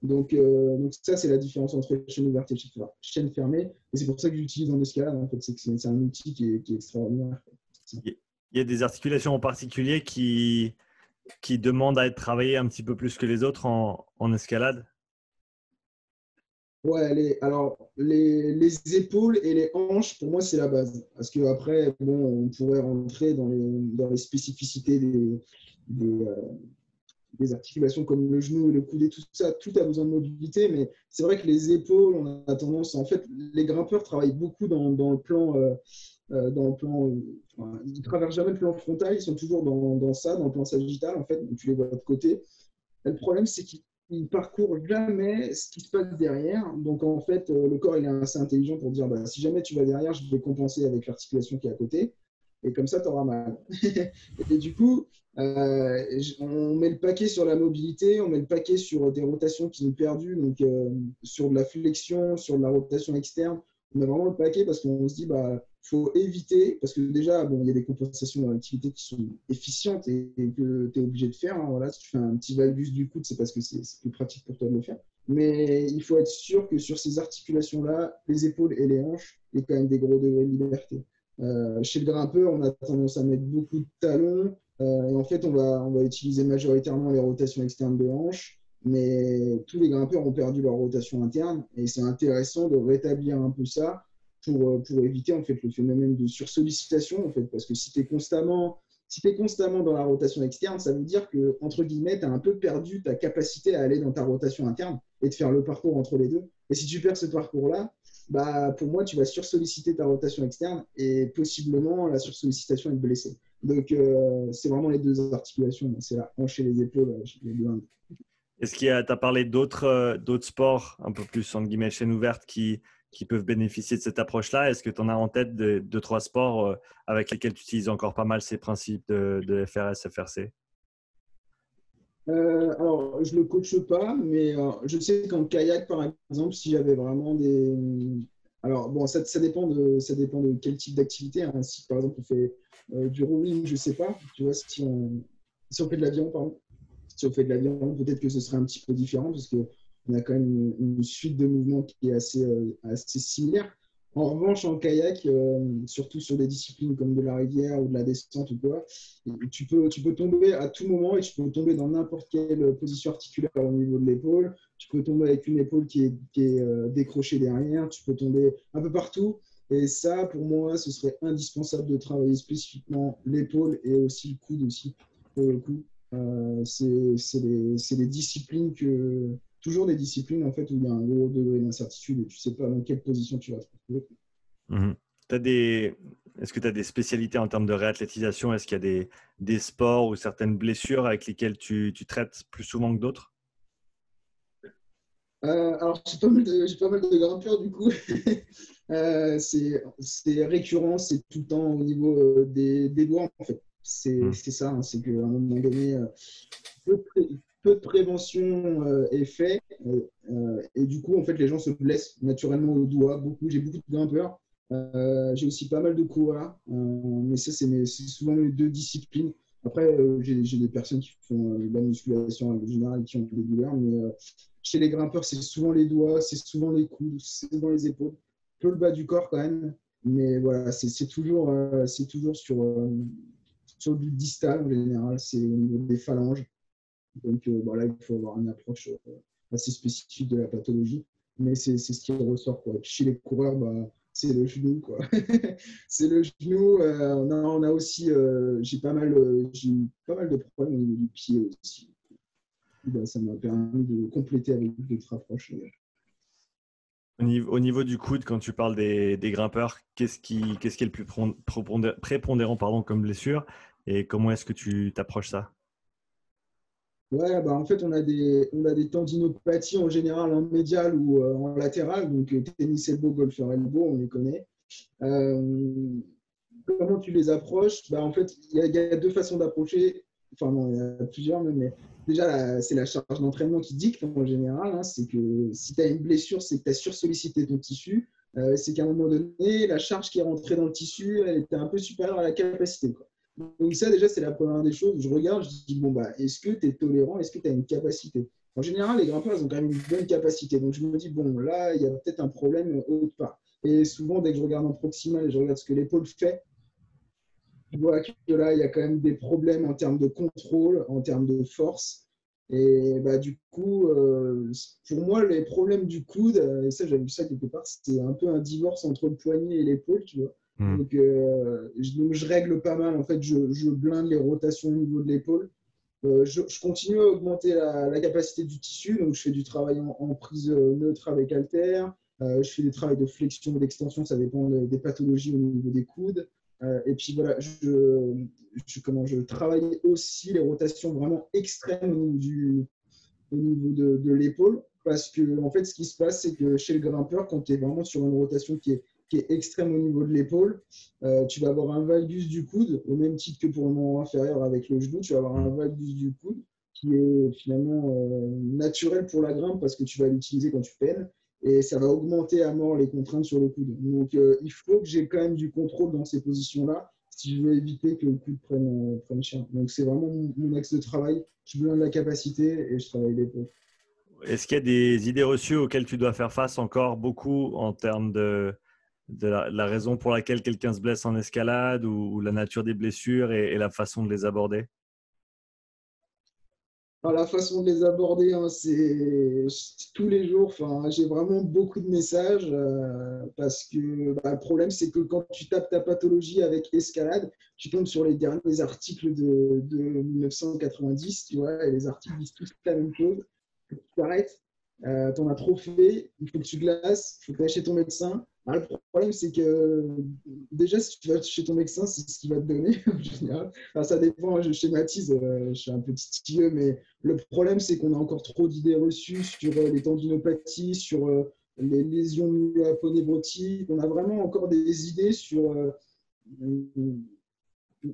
Donc, euh, donc ça, c'est la différence entre chaîne ouverte et chaîne fermée. Et c'est pour ça que j'utilise dans l'escalade. En fait, c'est un outil qui est, extraordinaire. Il y a des articulations en particulier qui, qui demandent à être travaillées un petit peu plus que les autres en, en escalade? Ouais, les, alors les, les, épaules et les hanches, pour moi, c'est la base. Parce qu'après, bon, on pourrait rentrer dans les, dans les spécificités des, des, euh, des articulations comme le genou et le coude et tout ça, tout a besoin de mobilité, mais c'est vrai que les épaules, on a tendance, en fait, les grimpeurs travaillent beaucoup dans, le plan, euh, euh, dans le plan, euh, ils traversent jamais le plan frontal, ils sont toujours dans, dans, ça, dans le plan sagittal, en fait, tu les vois de côté. le problème, c'est qu'ils parcourent jamais ce qui se passe derrière. Donc, en fait, le corps, est assez intelligent pour dire, bah, si jamais tu vas derrière, je vais compenser avec l'articulation qui est à côté et comme ça, tu auras mal. et du coup, euh, on met le paquet sur la mobilité, on met le paquet sur des rotations qui sont perdues, donc euh, sur de la flexion, sur de la rotation externe. On met vraiment le paquet parce qu'on se dit, bah, faut éviter, parce que déjà, bon, il y a des compensations dans l'activité qui sont efficientes et, que tu es obligé de faire. Hein, voilà, si tu fais un petit valgus du coude, c'est parce que c'est plus pratique pour toi de le faire. Mais il faut être sûr que sur ces articulations-là, les épaules et les hanches, il y a quand même des gros degrés de liberté. Euh, chez le grimpeur, on a tendance à mettre beaucoup de talons. et en fait, on va, utiliser majoritairement les rotations externes de hanche, mais tous les grimpeurs ont perdu leur rotation interne. Et c'est intéressant de rétablir un peu ça pour, pour éviter en fait, le phénomène de sursollicitation, en fait, parce que si tu es constamment si constamment dans la rotation externe, ça veut dire que, entre guillemets, tu as un peu perdu ta capacité à aller dans ta rotation interne et de faire le parcours entre les deux. Et si tu perds ce parcours-là, bah, pour moi, tu vas sursolliciter ta rotation externe et possiblement la sursollicitation est blessée. Donc, euh, c'est vraiment les deux articulations. C'est la hanche et les épaules, euh, les Est-ce qu'il y a, tu as parlé d'autres, euh, d'autres sports un peu plus, en guillemets, chaîne ouverte qui, qui peuvent bénéficier de cette approche-là? Est-ce que tu en as en tête deux, trois sports avec lesquels tu utilises encore pas mal ces principes de, FRS, FRC euh, alors, je ne le coache pas, mais euh, je sais qu'en kayak, par exemple, si j'avais vraiment des. Alors, bon, ça, dépend, de, ça dépend de quel type d'activité. Hein. Si, par exemple, on fait du rowing, je ne sais pas. Tu vois, si on, fait de l'avion, pardon. Si on fait de l'avion, peut-être que ce serait un petit peu différent parce que on a quand même une, suite de mouvements qui est assez, euh, assez similaire. En revanche, en kayak, euh, surtout sur des disciplines comme de la rivière ou de la descente ou quoi, tu peux, tu peux tomber à tout moment et tu peux tomber dans n'importe quelle position articulaire au niveau de l'épaule. Tu peux tomber avec une épaule qui est, euh, décrochée derrière. Tu peux tomber un peu partout. Et ça, pour moi, ce serait indispensable de travailler spécifiquement l'épaule et aussi le coude aussi, le coup. c'est les, les disciplines que, toujours des disciplines en fait où il y a un gros degré d'incertitude et tu sais pas dans quelle position tu vas te retrouver. Mhm. des... Est-ce que tu as des spécialités en termes de réathlétisation? Est-ce qu'il y a des, des, sports ou certaines blessures avec lesquelles tu, tu traites plus souvent que d'autres? Euh, Alors, j'ai pas, mal de, pas mal de grimpeurs du coup. euh, c'est récurrent, c'est tout le temps au niveau euh, des, des doigts en fait. C'est mhm. ça, hein, c'est qu'à un moment donné, euh, peu de prévention euh, est fait. Euh, euh, et du coup, en fait, les gens se blessent naturellement au doigt. Beaucoup, j'ai beaucoup de grimpeurs. j'ai aussi pas mal de coureurs. mais ça, c'est souvent mes deux disciplines. Après, j'ai des personnes qui font de la musculation en général qui ont des douleurs. Mais chez les grimpeurs, c'est souvent les doigts, c'est souvent les coudes, c'est souvent les épaules. Peu le bas du corps quand même. Mais voilà, c'est toujours, c'est toujours sur, sur du distal en général. C'est au niveau des phalanges. Donc euh, voilà, il faut avoir une approche euh, assez spécifique de la pathologie. Mais c'est ce qui ressort. Quoi. Chez les coureurs, bah, c'est le genou. c'est le genou. Euh, on, a, aussi, j'ai pas, mal, pas mal de problèmes au niveau du pied aussi. Bah, ça m'a permis de compléter avec d'autres approches. Au niveau, au niveau, du coude, quand tu parles des, des grimpeurs, qu'est-ce qui, qui, est le plus prépondérant pardon, comme blessure? Et comment est-ce que tu t'approches ça? Ouais, bah en fait, on a des, on a des tendinopathies en général en médial ou euh, en latéral. Donc, euh, tennis elbow, golfeur elbow, on les connaît. Euh, comment tu les approches? Bah, En fait, il y, a deux façons d'approcher. Enfin, non, il y a plusieurs, mais déjà, c'est la charge d'entraînement qui dicte en général. Hein. c'est que si tu as une blessure, c'est que tu as sursollicité ton tissu. c'est qu'à un moment donné, la charge qui est rentrée dans le tissu, elle était un peu supérieure à la capacité. Quoi. Donc ça, déjà, c'est la première des choses. Je regarde, je dis, bon, bah, est-ce que tu es tolérant? Est-ce que tu as une capacité? En général, les grimpeurs, ils ont quand même une bonne capacité. Donc je me dis, bon, là, il y a peut-être un problème autre part. Et souvent, dès que je regarde en proximal et je regarde ce que l'épaule fait, je vois que là, il y a quand même des problèmes en termes de contrôle, en termes de force. Et bah, du coup, euh, pour moi, les problèmes du coude, et ça, j'avais vu ça quelque part, c'était un peu un divorce entre le poignet et l'épaule, tu vois. Donc, euh, je, règle pas mal. En fait, je, blinde les rotations au niveau de l'épaule. Euh, je, continue à augmenter la, capacité du tissu. Donc, je fais du travail en, prise neutre avec halter. Euh, je fais des travaux de flexion d'extension. Ça dépend des pathologies au niveau des coudes. et puis voilà, je, comment, je travaille aussi les rotations vraiment extrêmes au niveau, du, au niveau de, de l'épaule. Parce que, en fait, ce qui se passe, c'est que chez le grimpeur, quand tu es vraiment sur une rotation qui est qui est extrême au niveau de l'épaule. Euh, tu vas avoir un valgus du coude, au même titre que pour le moment inférieur avec le genou, tu vas avoir un valgus du coude qui est finalement euh, naturel pour la grimpe parce que tu vas l'utiliser quand tu peines et ça va augmenter à mort les contraintes sur le coude. Donc euh, il faut que j'ai quand même du contrôle dans ces positions-là si je veux éviter que le coude prenne, prenne cher. Donc c'est vraiment mon, axe de travail. Je de la capacité et je travaille l'épaule. Est-ce qu'il y a des idées reçues auxquelles tu dois faire face encore beaucoup en termes de, de la, raison pour laquelle quelqu'un se blesse en escalade ou, la nature des blessures et, la façon de les aborder? La façon de les aborder, hein, c'est tous les jours. J'ai vraiment beaucoup de messages euh, parce que bah, le problème, c'est que quand tu tapes ta pathologie avec escalade, tu tombes sur les derniers articles de, de 1990, tu vois, et les articles disent tous la même chose. Tu t'arrêtes, euh, tu en as trop fait, il faut que tu glaces, il faut que tu ailles ton médecin. Le problème, c'est que déjà, si tu vas chez ton médecin, c'est ce qu'il va te donner en général. ça dépend, je schématise, euh, je suis un petit titilleux, mais le problème, c'est qu'on a encore trop d'idées reçues sur euh, les tendinopathies, sur les lésions myoaponébrotiques. On a vraiment encore des idées sur.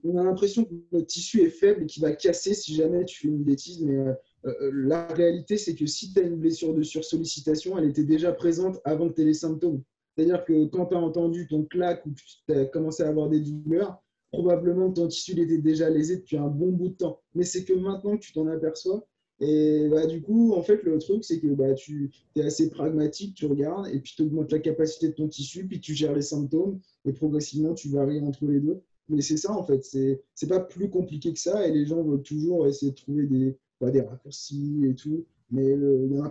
on a l'impression que notre tissu est faible et qu'il va casser si jamais tu fais une bêtise, mais euh, euh, la réalité, c'est que si tu as une blessure de sursollicitation, elle était déjà présente avant que tu aies les symptômes. C'est-à-dire que quand tu as entendu ton claque ou tu as commencé à avoir des douleurs, probablement ton tissu était déjà lésé depuis un bon bout de temps. Mais c'est que maintenant que tu t'en aperçois, et bah, du coup, en fait, le truc, c'est que bah, tu es assez pragmatique, tu regardes, et puis tu augmentes la capacité de ton tissu, puis tu gères les symptômes, et progressivement, tu varies entre les deux. Mais c'est ça, en fait, c'est pas plus compliqué que ça, et les gens veulent toujours essayer de trouver des, des raccourcis et tout. Mais il n'y en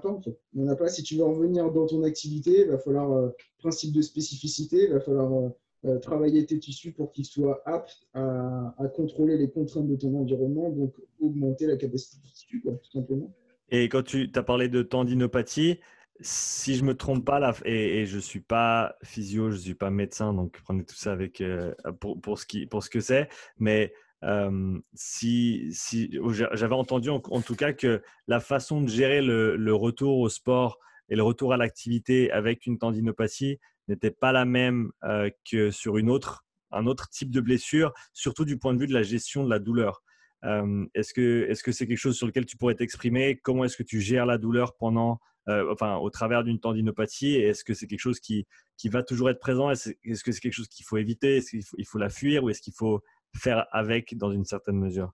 a pas. Si tu veux revenir dans ton activité, il va falloir, euh, principe de spécificité, il va falloir euh, euh, travailler tes tissus pour qu'ils soient aptes à, contrôler les contraintes de ton environnement, donc augmenter la capacité du tissu, tout simplement. Et quand tu as parlé de tendinopathie, si je me trompe pas, là, et, je suis pas physio, je ne suis pas médecin, donc prenez tout ça avec, pour, ce qui, pour ce que c'est, mais si, si j'avais entendu en, tout cas que la façon de gérer le, retour au sport et le retour à l'activité avec une tendinopathie n'était pas la même que sur une autre, un autre type de blessure, surtout du point de vue de la gestion de la douleur. est-ce que est-ce que c'est quelque chose sur lequel tu pourrais t'exprimer? Comment est-ce que tu gères la douleur pendant, enfin, au travers d'une tendinopathie? Est-ce que c'est quelque chose qui, qui va toujours être présent? Est-ce que c'est quelque chose qu'il faut éviter? Est-ce qu'il faut, faut la fuir ou est-ce qu'il faut faire avec dans une certaine mesure.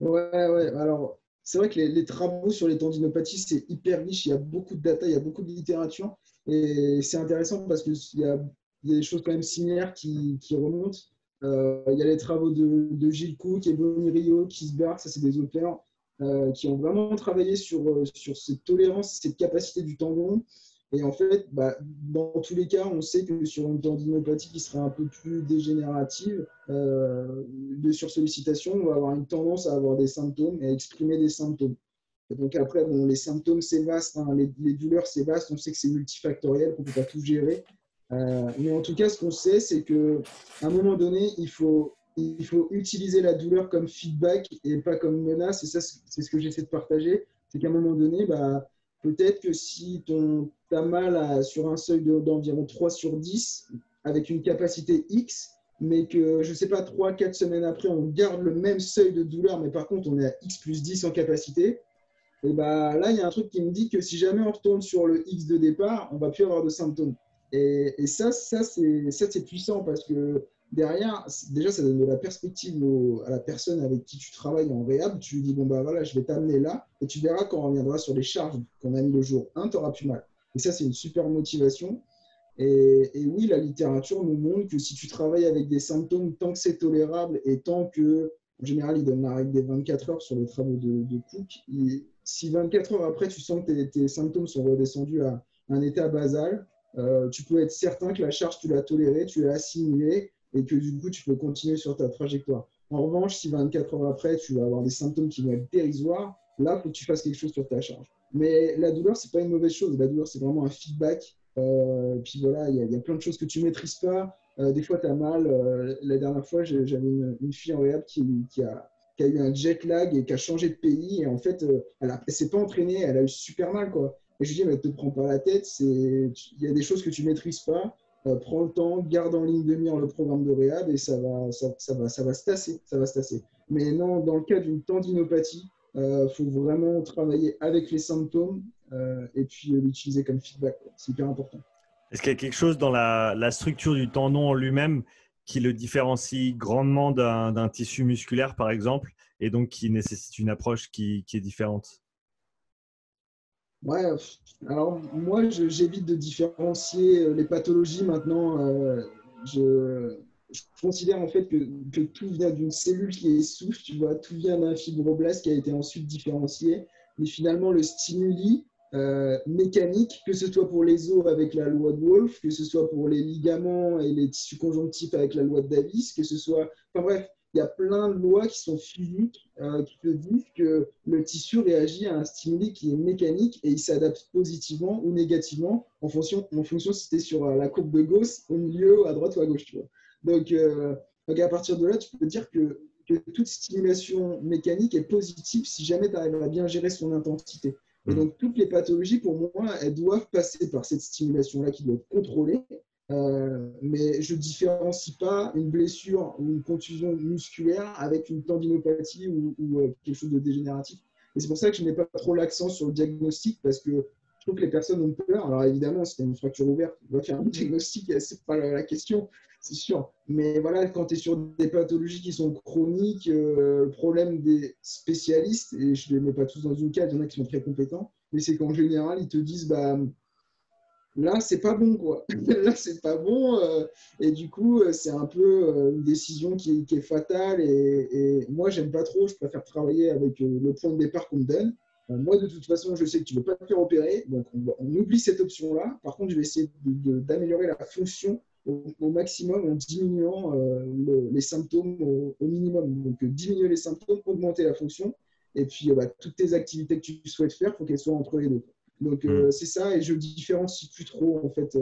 Ouais, ouais. Alors, c'est vrai que les, travaux sur les tendinopathies, c'est hyper riche. Il y a beaucoup de data, il y a beaucoup de littérature. Et c'est intéressant parce qu'il y, a, des choses quand même similaires qui, remontent. Euh, il y a les travaux de, Gilles Cook et Bonnie Rio, Kisberg, ça c'est des auteurs euh, qui ont vraiment travaillé sur, euh, sur cette tolérance, cette capacité du tendon et en fait, bah, dans tous les cas, on sait que sur une tendinopathie qui serait un peu plus dégénérative, euh, de sursollicitation, on va avoir une tendance à avoir des symptômes et à exprimer des symptômes. donc après, bon, les symptômes, c'est vaste, hein, les, douleurs, c'est vaste, on sait que c'est multifactoriel, qu'on ne peut pas tout gérer. Euh, mais en tout cas, ce qu'on sait, c'est qu'à un moment donné, il faut, il faut utiliser la douleur comme feedback et pas comme menace. Et ça, c'est ce que j'essaie de partager. C'est qu'à un moment donné, bah, peut-être que si tu as mal sur un seuil d'environ 3 sur 10, avec une capacité X, mais que, je ne sais pas, 3-4 semaines après, on garde le même seuil de douleur, mais par contre, on est à X plus 10 en capacité, et bah, là, il y a un truc qui me dit que si jamais on retourne sur le X de départ, on va plus avoir de symptômes. Et, et ça, ça c'est puissant parce que derrière, déjà, ça donne de la perspective à la personne avec qui tu travailles en réhab. Tu lui dis, bon, bah voilà, je vais t'amener là, et tu verras quand on reviendra sur les charges qu'on a mis le jour 1, tu plus mal. Et ça, c'est une super motivation. Et, oui, la littérature nous montre que si tu travailles avec des symptômes, tant que c'est tolérable et tant que, en général, il donne la règle des 24 heures sur les travaux de, Cook, si 24 heures après, tu sens que tes, symptômes sont redescendus à un état basal, euh, tu peux être certain que la charge, tu l'as tolérée, tu l'as assimilée et que du coup, tu peux continuer sur ta trajectoire. En revanche, si 24 heures après, tu vas avoir des symptômes qui vont être dérisoires, là, il faut que tu fasses quelque chose sur ta charge. Mais la douleur, c'est pas une mauvaise chose. La douleur, c'est vraiment un feedback. Euh, puis voilà, il y, a plein de choses que tu maîtrises pas. Euh, des fois, tu as mal. Euh, la dernière fois, j'avais une, fille en réhab qui, a, qui, a, eu un jet lag et qui a changé de pays. Et en fait, elle ne s'est pas entraînée. Elle a eu super mal. Quoi. Et je lui dis, mais te prends pas la tête. Il y a des choses que tu maîtrises pas. Euh, prends le temps, garde en ligne de mire le programme de réhab et ça va, ça, va, ça va se tasser, ça va se tasser. Mais non, dans le cas d'une tendinopathie, il euh, faut vraiment travailler avec les symptômes euh, et puis l'utiliser comme feedback. C'est hyper important. Est-ce qu'il y a quelque chose dans la, la structure du tendon en lui-même qui le différencie grandement d'un tissu musculaire, par exemple, et donc qui nécessite une approche qui, qui est différente? Ouais, alors moi, j'évite de différencier les pathologies maintenant. je, je considère en fait que, tout vient d'une cellule qui est souffle, tu vois, tout vient d'un fibroblast qui a été ensuite différencié. Mais finalement, le stimuli euh, mécanique, que ce soit pour les os avec la loi de Wolff, que ce soit pour les ligaments et les tissus conjonctifs avec la loi de Davis, que ce soit. Enfin bref, il y a plein de lois qui sont physiques euh, qui te disent que le tissu réagit à un stimuli qui est mécanique et il s'adapte positivement ou négativement en fonction, en fonction si c'était sur la courbe de Gauss, au milieu, à droite ou à gauche. Tu vois. Donc, euh, donc, à partir de là, tu peux dire que, que, toute stimulation mécanique est positive si jamais tu arrives à bien gérer son intensité. Et mm. donc, toutes les pathologies, pour moi, elles doivent passer par cette stimulation-là qui doit être contrôlée. Euh, mais je ne différencie pas une blessure ou une contusion musculaire avec une tendinopathie ou, ou euh, quelque chose de dégénératif. Et c'est pour ça que je n'ai pas trop l'accent sur le diagnostic parce que je trouve que les personnes ont peur. Alors évidemment, si tu as une fracture ouverte, on va faire un diagnostic, c'est pas la question c'est sûr. Mais voilà, quand tu es sur des pathologies qui sont chroniques, euh, le problème des spécialistes, et je ne les mets pas tous dans une case, il y en a qui sont très compétents, mais c'est qu'en général, ils te disent, bah, là, c'est pas bon, quoi. là, c'est pas bon. Euh, et du coup, euh, c'est un peu une décision qui, est fatale. Et, et moi, j'aime pas trop. Je préfère travailler avec le point de départ qu'on me donne. Moi, de toute façon, je sais que tu ne veux pas te faire opérer, donc on, on oublie cette option-là. Par contre, je vais essayer d'améliorer la fonction au, maximum en diminuant euh, les symptômes au, minimum. Donc, euh, diminuer les symptômes, augmenter la fonction. Et puis, euh, bah, toutes tes activités que tu souhaites faire, il faut qu'elles soient entre les deux. Donc, hmm. c'est ça. Et je différencie plus trop, en fait,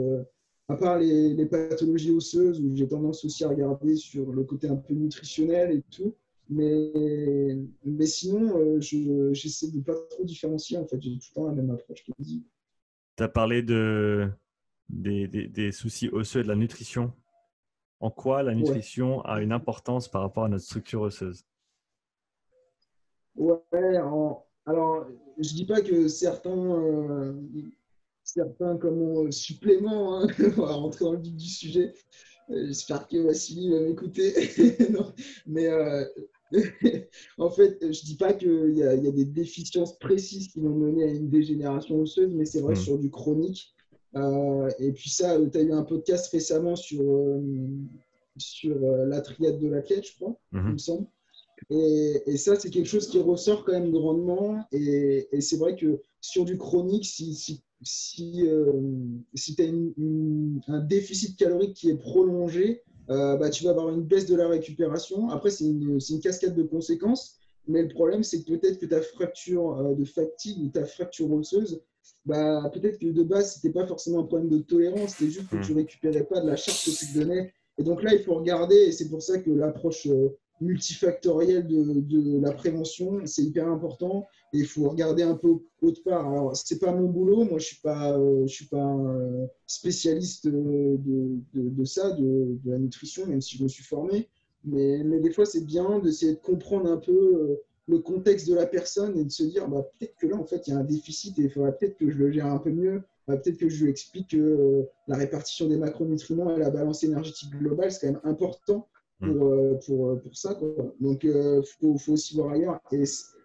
à part les, pathologies osseuses, où j'ai tendance aussi à regarder sur le côté un peu nutritionnel et tout. Mais, mais sinon, j'essaie de ne pas trop différencier. En fait, j'ai tout le temps la même approche. Tu as parlé de, des, soucis osseux et de la nutrition. En quoi la nutrition a une importance par rapport à notre structure osseuse? Ouais, alors je dis pas que certains, euh, certains comment, suppléments, hein, on va rentrer dans le vif du sujet. Euh, j'espère que Vassili va m'écouter. mais euh, en fait, je dis pas qu'il y, y, a des déficiences précises qui vont mener à une dégénération osseuse, mais c'est vrai mmh. sur du chronique, euh, et puis ça, tu as eu un podcast récemment sur, euh, sur euh, la triade de l'athlète, je crois, il me mhm. semble. Et, et ça, c'est quelque chose qui ressort quand même grandement. Et, et c'est vrai que sur du chronique, si, si, si, si tu as un déficit calorique qui est prolongé, bah, tu vas avoir une baisse de la récupération. Après, c'est une, une, cascade de conséquences. Mais le problème, c'est que peut-être que ta fracture de fatigue ou ta fracture osseuse, bah, peut-être que de base, ce n'était pas forcément un problème de tolérance, c'était juste que tu ne hmm. récupérais pas de la charge que tu te donnais. Et donc là, il faut regarder, et c'est pour ça que l'approche euh, multifactorielle de, de, la prévention, c'est hyper important. Et il faut regarder un peu autre part. Alors, ce n'est pas mon boulot, moi, je ne suis pas, euh, je suis pas un euh, spécialiste de, de, de ça, de, la nutrition, même si je me suis formé. Mais, mais des fois, c'est bien d'essayer de comprendre un peu le contexte de la personne et de se dire bah, peut-être que là, en fait, il y a un déficit et il faudrait peut-être que je le gère un peu mieux. Bah, peut-être que je lui explique que euh, la répartition des macronutriments et la balance énergétique globale, c'est quand même important pour, mm. euh, pour, euh, pour, ça. Quoi. Donc, il faut, faut, aussi voir ailleurs. Et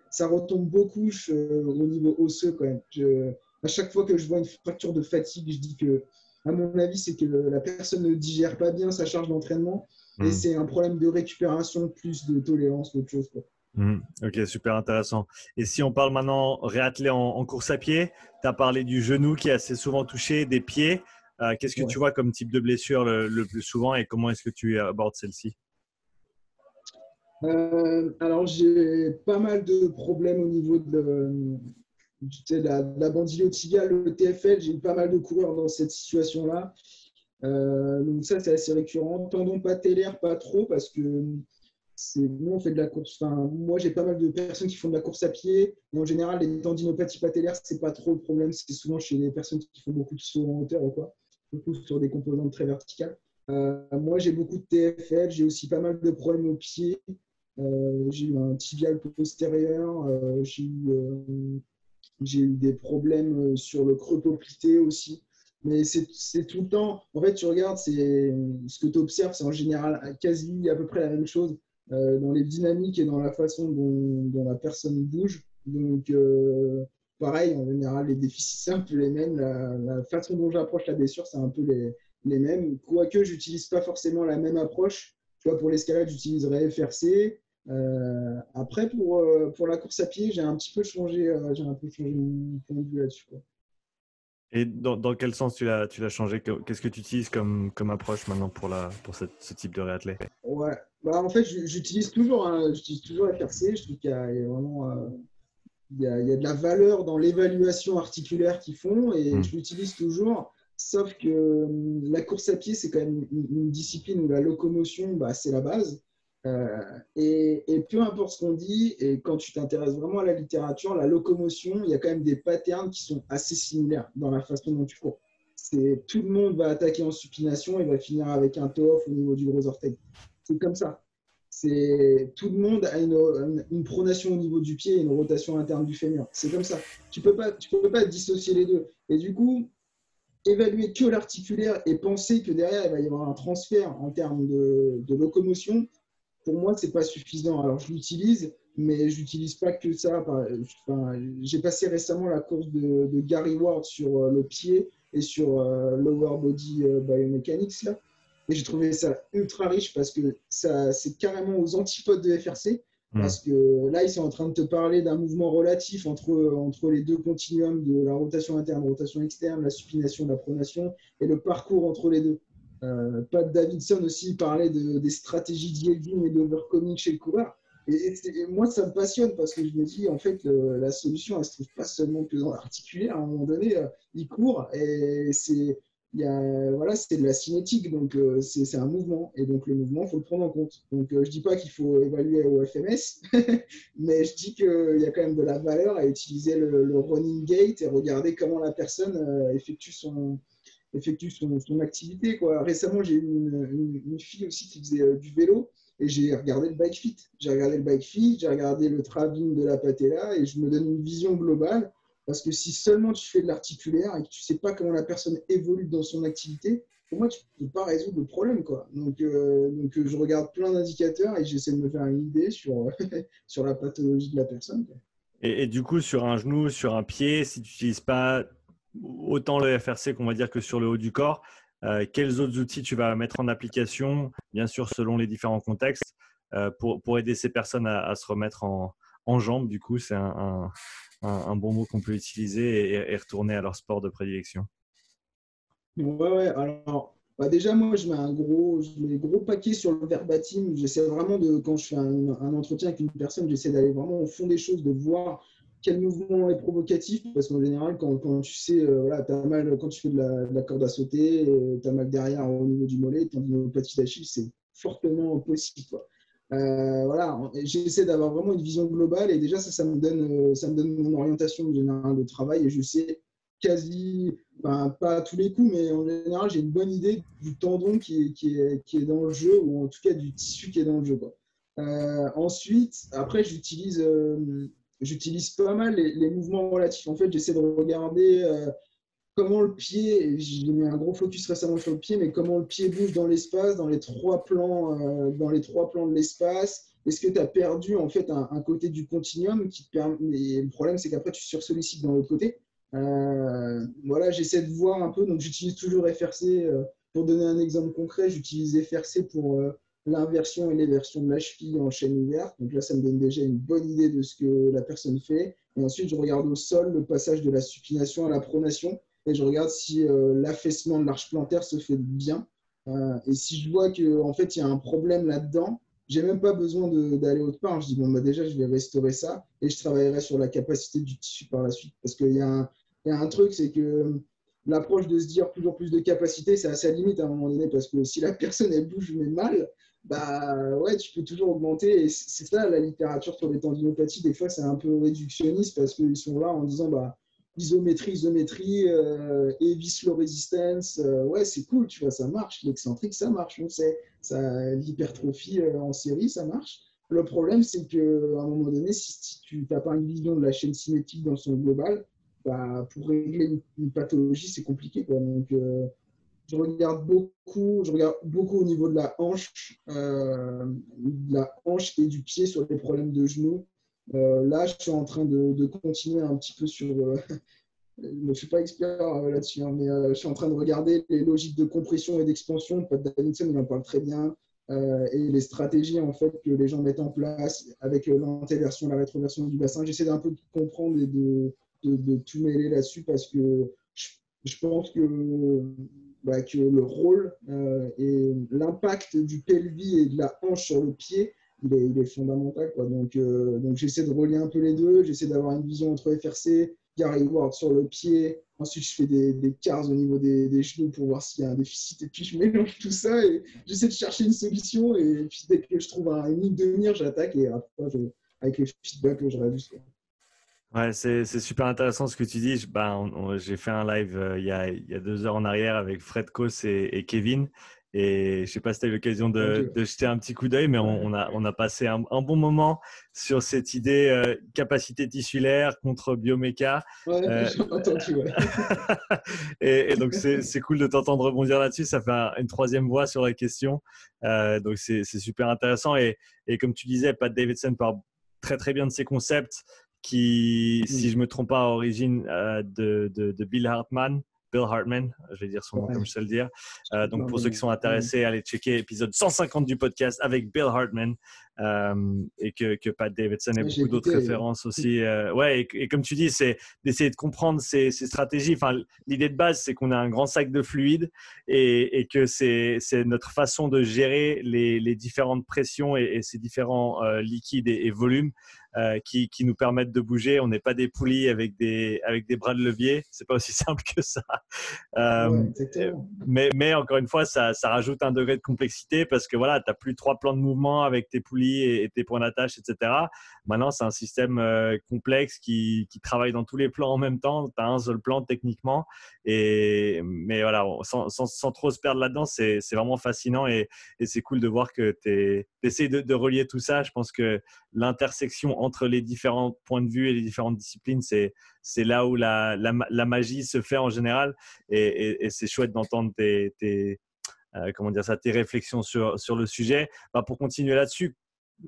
ça retombe beaucoup au niveau osseux quand même. Je, à chaque fois que je vois une fracture de fatigue, je dis que, à mon avis, c'est que la personne ne digère pas bien sa charge d'entraînement et mm. c'est un problème de récupération plus de tolérance qu'autre chose. Quoi. Mhm. ok, super intéressant. Et si on parle maintenant réattelé en, course à pied, tu as parlé du genou qui est assez souvent touché, des pieds. Euh, qu'est-ce que tu vois comme type de blessure le, plus souvent et comment est-ce que tu abordes celle-ci? Euh, Alors, j'ai pas mal de problèmes au niveau de, la, la bandyliotibiale, le TFL. J'ai eu pas mal de coureurs dans cette situation-là. Euh, donc ça, c'est assez récurrent. Tendon patellaire, pas trop parce que nous, on fait de la course. Enfin, moi, j'ai pas mal de personnes qui font de la course à pied. Et en général, les tendinopathies patellaires, c'est pas trop le problème. C'est souvent chez les personnes qui font beaucoup de sauts en hauteur ou quoi, beaucoup sur des composantes très verticales. Euh, moi, j'ai beaucoup de TFL. J'ai aussi pas mal de problèmes au pied. Euh, j'ai eu un tibial postérieur. Euh, j'ai eu, eu, des problèmes sur le creux poplité aussi. Mais c'est tout le temps. En fait, tu regardes, ce que tu observes, c'est en général quasi à peu près la même chose. Euh, dans les dynamiques et dans la façon dont, la personne bouge. Donc, euh, pareil, en général, les déficits, c'est un peu les mêmes. La, façon dont j'approche la blessure, c'est un peu les, les mêmes. Quoique, j'utilise pas forcément la même approche. Tu vois, pour l'escalade, j'utiliserai FRC. Euh, après, pour, pour la course à pied, j'ai un petit peu changé, j'ai un peu changé mon point de vue là-dessus. Et dans, dans, quel sens tu l'as, tu l'as changé? Qu'est-ce que tu utilises comme, comme approche maintenant pour, la, pour cette, ce type de réathlète Ouais, bah, en fait, j'utilise toujours, hein, j'utilise toujours FRC. Je trouve qu'il y a, vraiment il y, a, il y, a, de la valeur dans l'évaluation articulaire qu'ils font et hmm. je l'utilise toujours. Sauf que la course à pied, c'est quand même une, discipline où la locomotion, bah, c'est la base. Euh, et, peu importe ce qu'on dit, et quand tu t'intéresses vraiment à la littérature, la locomotion, il y a quand même des patterns qui sont assez similaires dans la façon dont tu cours. C'est tout le monde va attaquer en supination et va finir avec un toe off au niveau du gros orteil. C'est comme ça. C'est tout le monde a une, pronation au niveau du pied et une rotation interne du fémur. C'est comme ça. Tu peux pas, tu peux pas dissocier les deux. Et du coup, évaluer que l'articulaire et penser que derrière il va y avoir un transfert en termes de locomotion, pour moi, c'est pas suffisant. Alors, je l'utilise, mais je n'utilise pas que ça. J'ai passé récemment la course de, Gary Ward sur euh, le pied et sur euh, Lower Body euh, Biomechanics. Là. Et j'ai trouvé ça ultra riche parce que c'est carrément aux antipodes de FRC. Hmm. Parce que là, ils sont en train de te parler d'un mouvement relatif entre, entre les deux continuums de la rotation interne, rotation externe, la supination, la pronation et le parcours entre les deux. Euh, Pat Davidson aussi parlait de, des stratégies d'yielding et d'overcoming chez le coureur. Et, moi, ça me passionne parce que je me dis, en fait, la solution, elle se trouve pas seulement que dans l'articulaire. À un moment donné, euh, il court et c'est voilà, de la cinétique, donc euh, c'est un mouvement. Et donc, le mouvement, il faut le prendre en compte. Donc, je dis pas qu'il faut évaluer au FMS, mais je dis qu'il y a quand même de la valeur à utiliser le, le running gate et regarder comment la personne effectue son, effectue son, son activité. Quoi. Récemment, j'ai eu une, une, fille aussi qui faisait euh, du vélo et j'ai regardé le bike fit. J'ai regardé le bike fit, j'ai regardé le travelling de la patella et je me donne une vision globale parce que si seulement tu fais de l'articulaire et que tu sais pas comment la personne évolue dans son activité, pour moi, tu ne peux pas résoudre le problème. Quoi. Donc, euh, donc, je regarde plein d'indicateurs et j'essaie de me faire une idée sur, sur la pathologie de la personne. Et, du coup, sur un genou, sur un pied, si tu n'utilises pas autant le FRC qu'on va dire que sur le haut du corps. Euh, quels autres outils tu vas mettre en application, bien sûr selon les différents contextes, euh, pour, pour, aider ces personnes à, se remettre en, en jambes. Du coup, c'est un, un, bon mot qu'on peut utiliser et, retourner à leur sport de prédilection. Ouais. Alors, bah déjà, moi, je mets un gros, je gros paquet sur le verbatim. J'essaie vraiment de, quand je fais un entretien avec une personne, j'essaie d'aller vraiment au fond des choses, de voir quel mouvement est provocatif Parce qu'en général, quand, tu sais, euh, voilà, as mal quand tu fais de la, corde à sauter, euh, tu as mal derrière au niveau du mollet, tendinopathie d'Achille, c'est fortement possible. Euh, voilà, j'essaie d'avoir vraiment une vision globale et déjà ça, me donne, ça me donne mon orientation générale de travail et je sais quasi, pas à tous les coups, mais en général, j'ai une bonne idée du tendon qui est, dans le jeu ou en tout cas du tissu qui est dans le jeu. Ensuite, après, j'utilise j'utilise pas mal les, mouvements relatifs. En fait, j'essaie de regarder euh, comment le pied, j'ai mis un gros focus récemment sur le pied, mais comment le pied bouge dans l'espace, dans les trois plans, euh, dans les trois plans de l'espace. Est-ce que tu as perdu en fait un, côté du continuum qui permet Le problème, c'est qu'après tu sursollicites dans l'autre côté. Euh, voilà, j'essaie de voir un peu. Donc, j'utilise toujours FRC. pour donner un exemple concret, j'utilise FRC pour l'inversion et l'éversion de la cheville en chaîne ouverte. Donc là, ça me donne déjà une bonne idée de ce que la personne fait. Et ensuite, je regarde au sol le passage de la supination à la pronation et je regarde si euh, l'affaissement de l'arche plantaire se fait bien. Euh, et si je vois qu'en en fait, il y a un problème là-dedans, j'ai même pas besoin d'aller autre part. Je dis, bon, bah, déjà, je vais restaurer ça et je travaillerai sur la capacité du tissu par la suite. Parce qu'il y, a un truc, c'est que l'approche de se dire toujours plus de capacité, c'est à sa limite à un moment donné parce que si la personne elle bouge mais mal, bah ouais, tu peux toujours augmenter. Et c'est ça la littérature sur les tendinopathies. Des fois, c'est un peu réductionniste parce qu'ils sont là en disant bah, isométrie, isométrie, euh, heavy slow resistance. Euh, ouais, c'est cool, tu vois, ça marche. L'excentrique, ça marche, on sait. L'hypertrophie euh, en série, ça marche. Le problème, c'est qu'à un moment donné, si, tu n'as pas une vision de la chaîne cinétique dans son global, bah, pour régler une, pathologie, c'est compliqué. Quoi. Euh, je regarde beaucoup, je regarde beaucoup au niveau de la hanche, euh, de la hanche et du pied sur les problèmes de genoux. là, je suis en train de, continuer un petit peu sur. je ne suis pas expert là-dessus, hein, mais je suis en train de regarder les logiques de compression et d'expansion. Pat Davidson, il en parle très bien. et les stratégies en fait que les gens mettent en place avec l'antéversion, la rétroversion du bassin. J'essaie d'un peu de comprendre et de, de, tout mêler là-dessus parce que je, pense que, bah, que le rôle euh, et l'impact du pelvis et de la hanche sur le pied, il est, fondamental. Quoi. Donc, euh, donc j'essaie de relier un peu les deux, j'essaie d'avoir une vision entre FRC, Gary Ward sur le pied. Ensuite, je fais des, des cars au niveau des, des, genoux pour voir s'il y a un déficit. Et puis, je mélange tout ça et j'essaie de chercher une solution. Et puis, dès que je trouve un, une ligne de mire, j'attaque. Et après, avec les feedbacks, je réajuste. Ouais, c'est super intéressant ce que tu dis. Ben, J'ai fait un live euh, il, y a, il, y a, deux heures en arrière avec Fred Kos et, Kevin. Et je ne sais pas si tu as eu l'occasion de, de, jeter un petit coup d'œil, mais on, a, on, a, passé un, bon moment sur cette idée euh, capacité tissulaire contre bioméca. Ouais, euh, entendu, ouais. et, et, donc, c'est cool de t'entendre rebondir là-dessus. Ça fait une troisième voix sur la question. Euh, donc, c'est super intéressant. Et, et, comme tu disais, Pat Davidson parle très, très bien de ces concepts qui, si je me trompe pas, à origine euh, de, de, de, Bill Hartman, Bill Hartman, je vais dire son nom comme je sais le dire. Euh, donc pour ceux qui sont intéressés, allez checker l'épisode 150 du podcast avec Bill Hartman euh, et que, que, Pat Davidson et beaucoup d'autres références aussi. Euh, ouais, et, comme tu dis, c'est d'essayer de comprendre ces, ces stratégies. Enfin, l'idée de base, c'est qu'on a un grand sac de fluide et, et que c'est notre façon de gérer les, les différentes pressions et, ces différents liquides et, volumes euh, qui, qui, nous permettent de bouger. On n'est pas des poulies avec des, avec des bras de levier. C'est pas aussi simple que ça. Euh, mais, mais, encore une fois, ça, ça, rajoute un degré de complexité parce que voilà, tu n'as plus trois plans de mouvement avec tes poulies et, tes points d'attache, etc. Maintenant, c'est un système euh, complexe qui, travaille dans tous les plans en même temps. Tu as un seul plan techniquement. Et, mais voilà, sans, sans, trop se perdre là-dedans, c'est vraiment fascinant et, et c'est cool de voir que tu essaies de, relier tout ça. Je pense que l'intersection entre les différents points de vue et les différentes disciplines, c'est, c'est là où la, la, magie se fait en général. Et, c'est chouette d'entendre tes, tes euh, comment dire ça, tes réflexions sur, sur le sujet. Bah, pour continuer là-dessus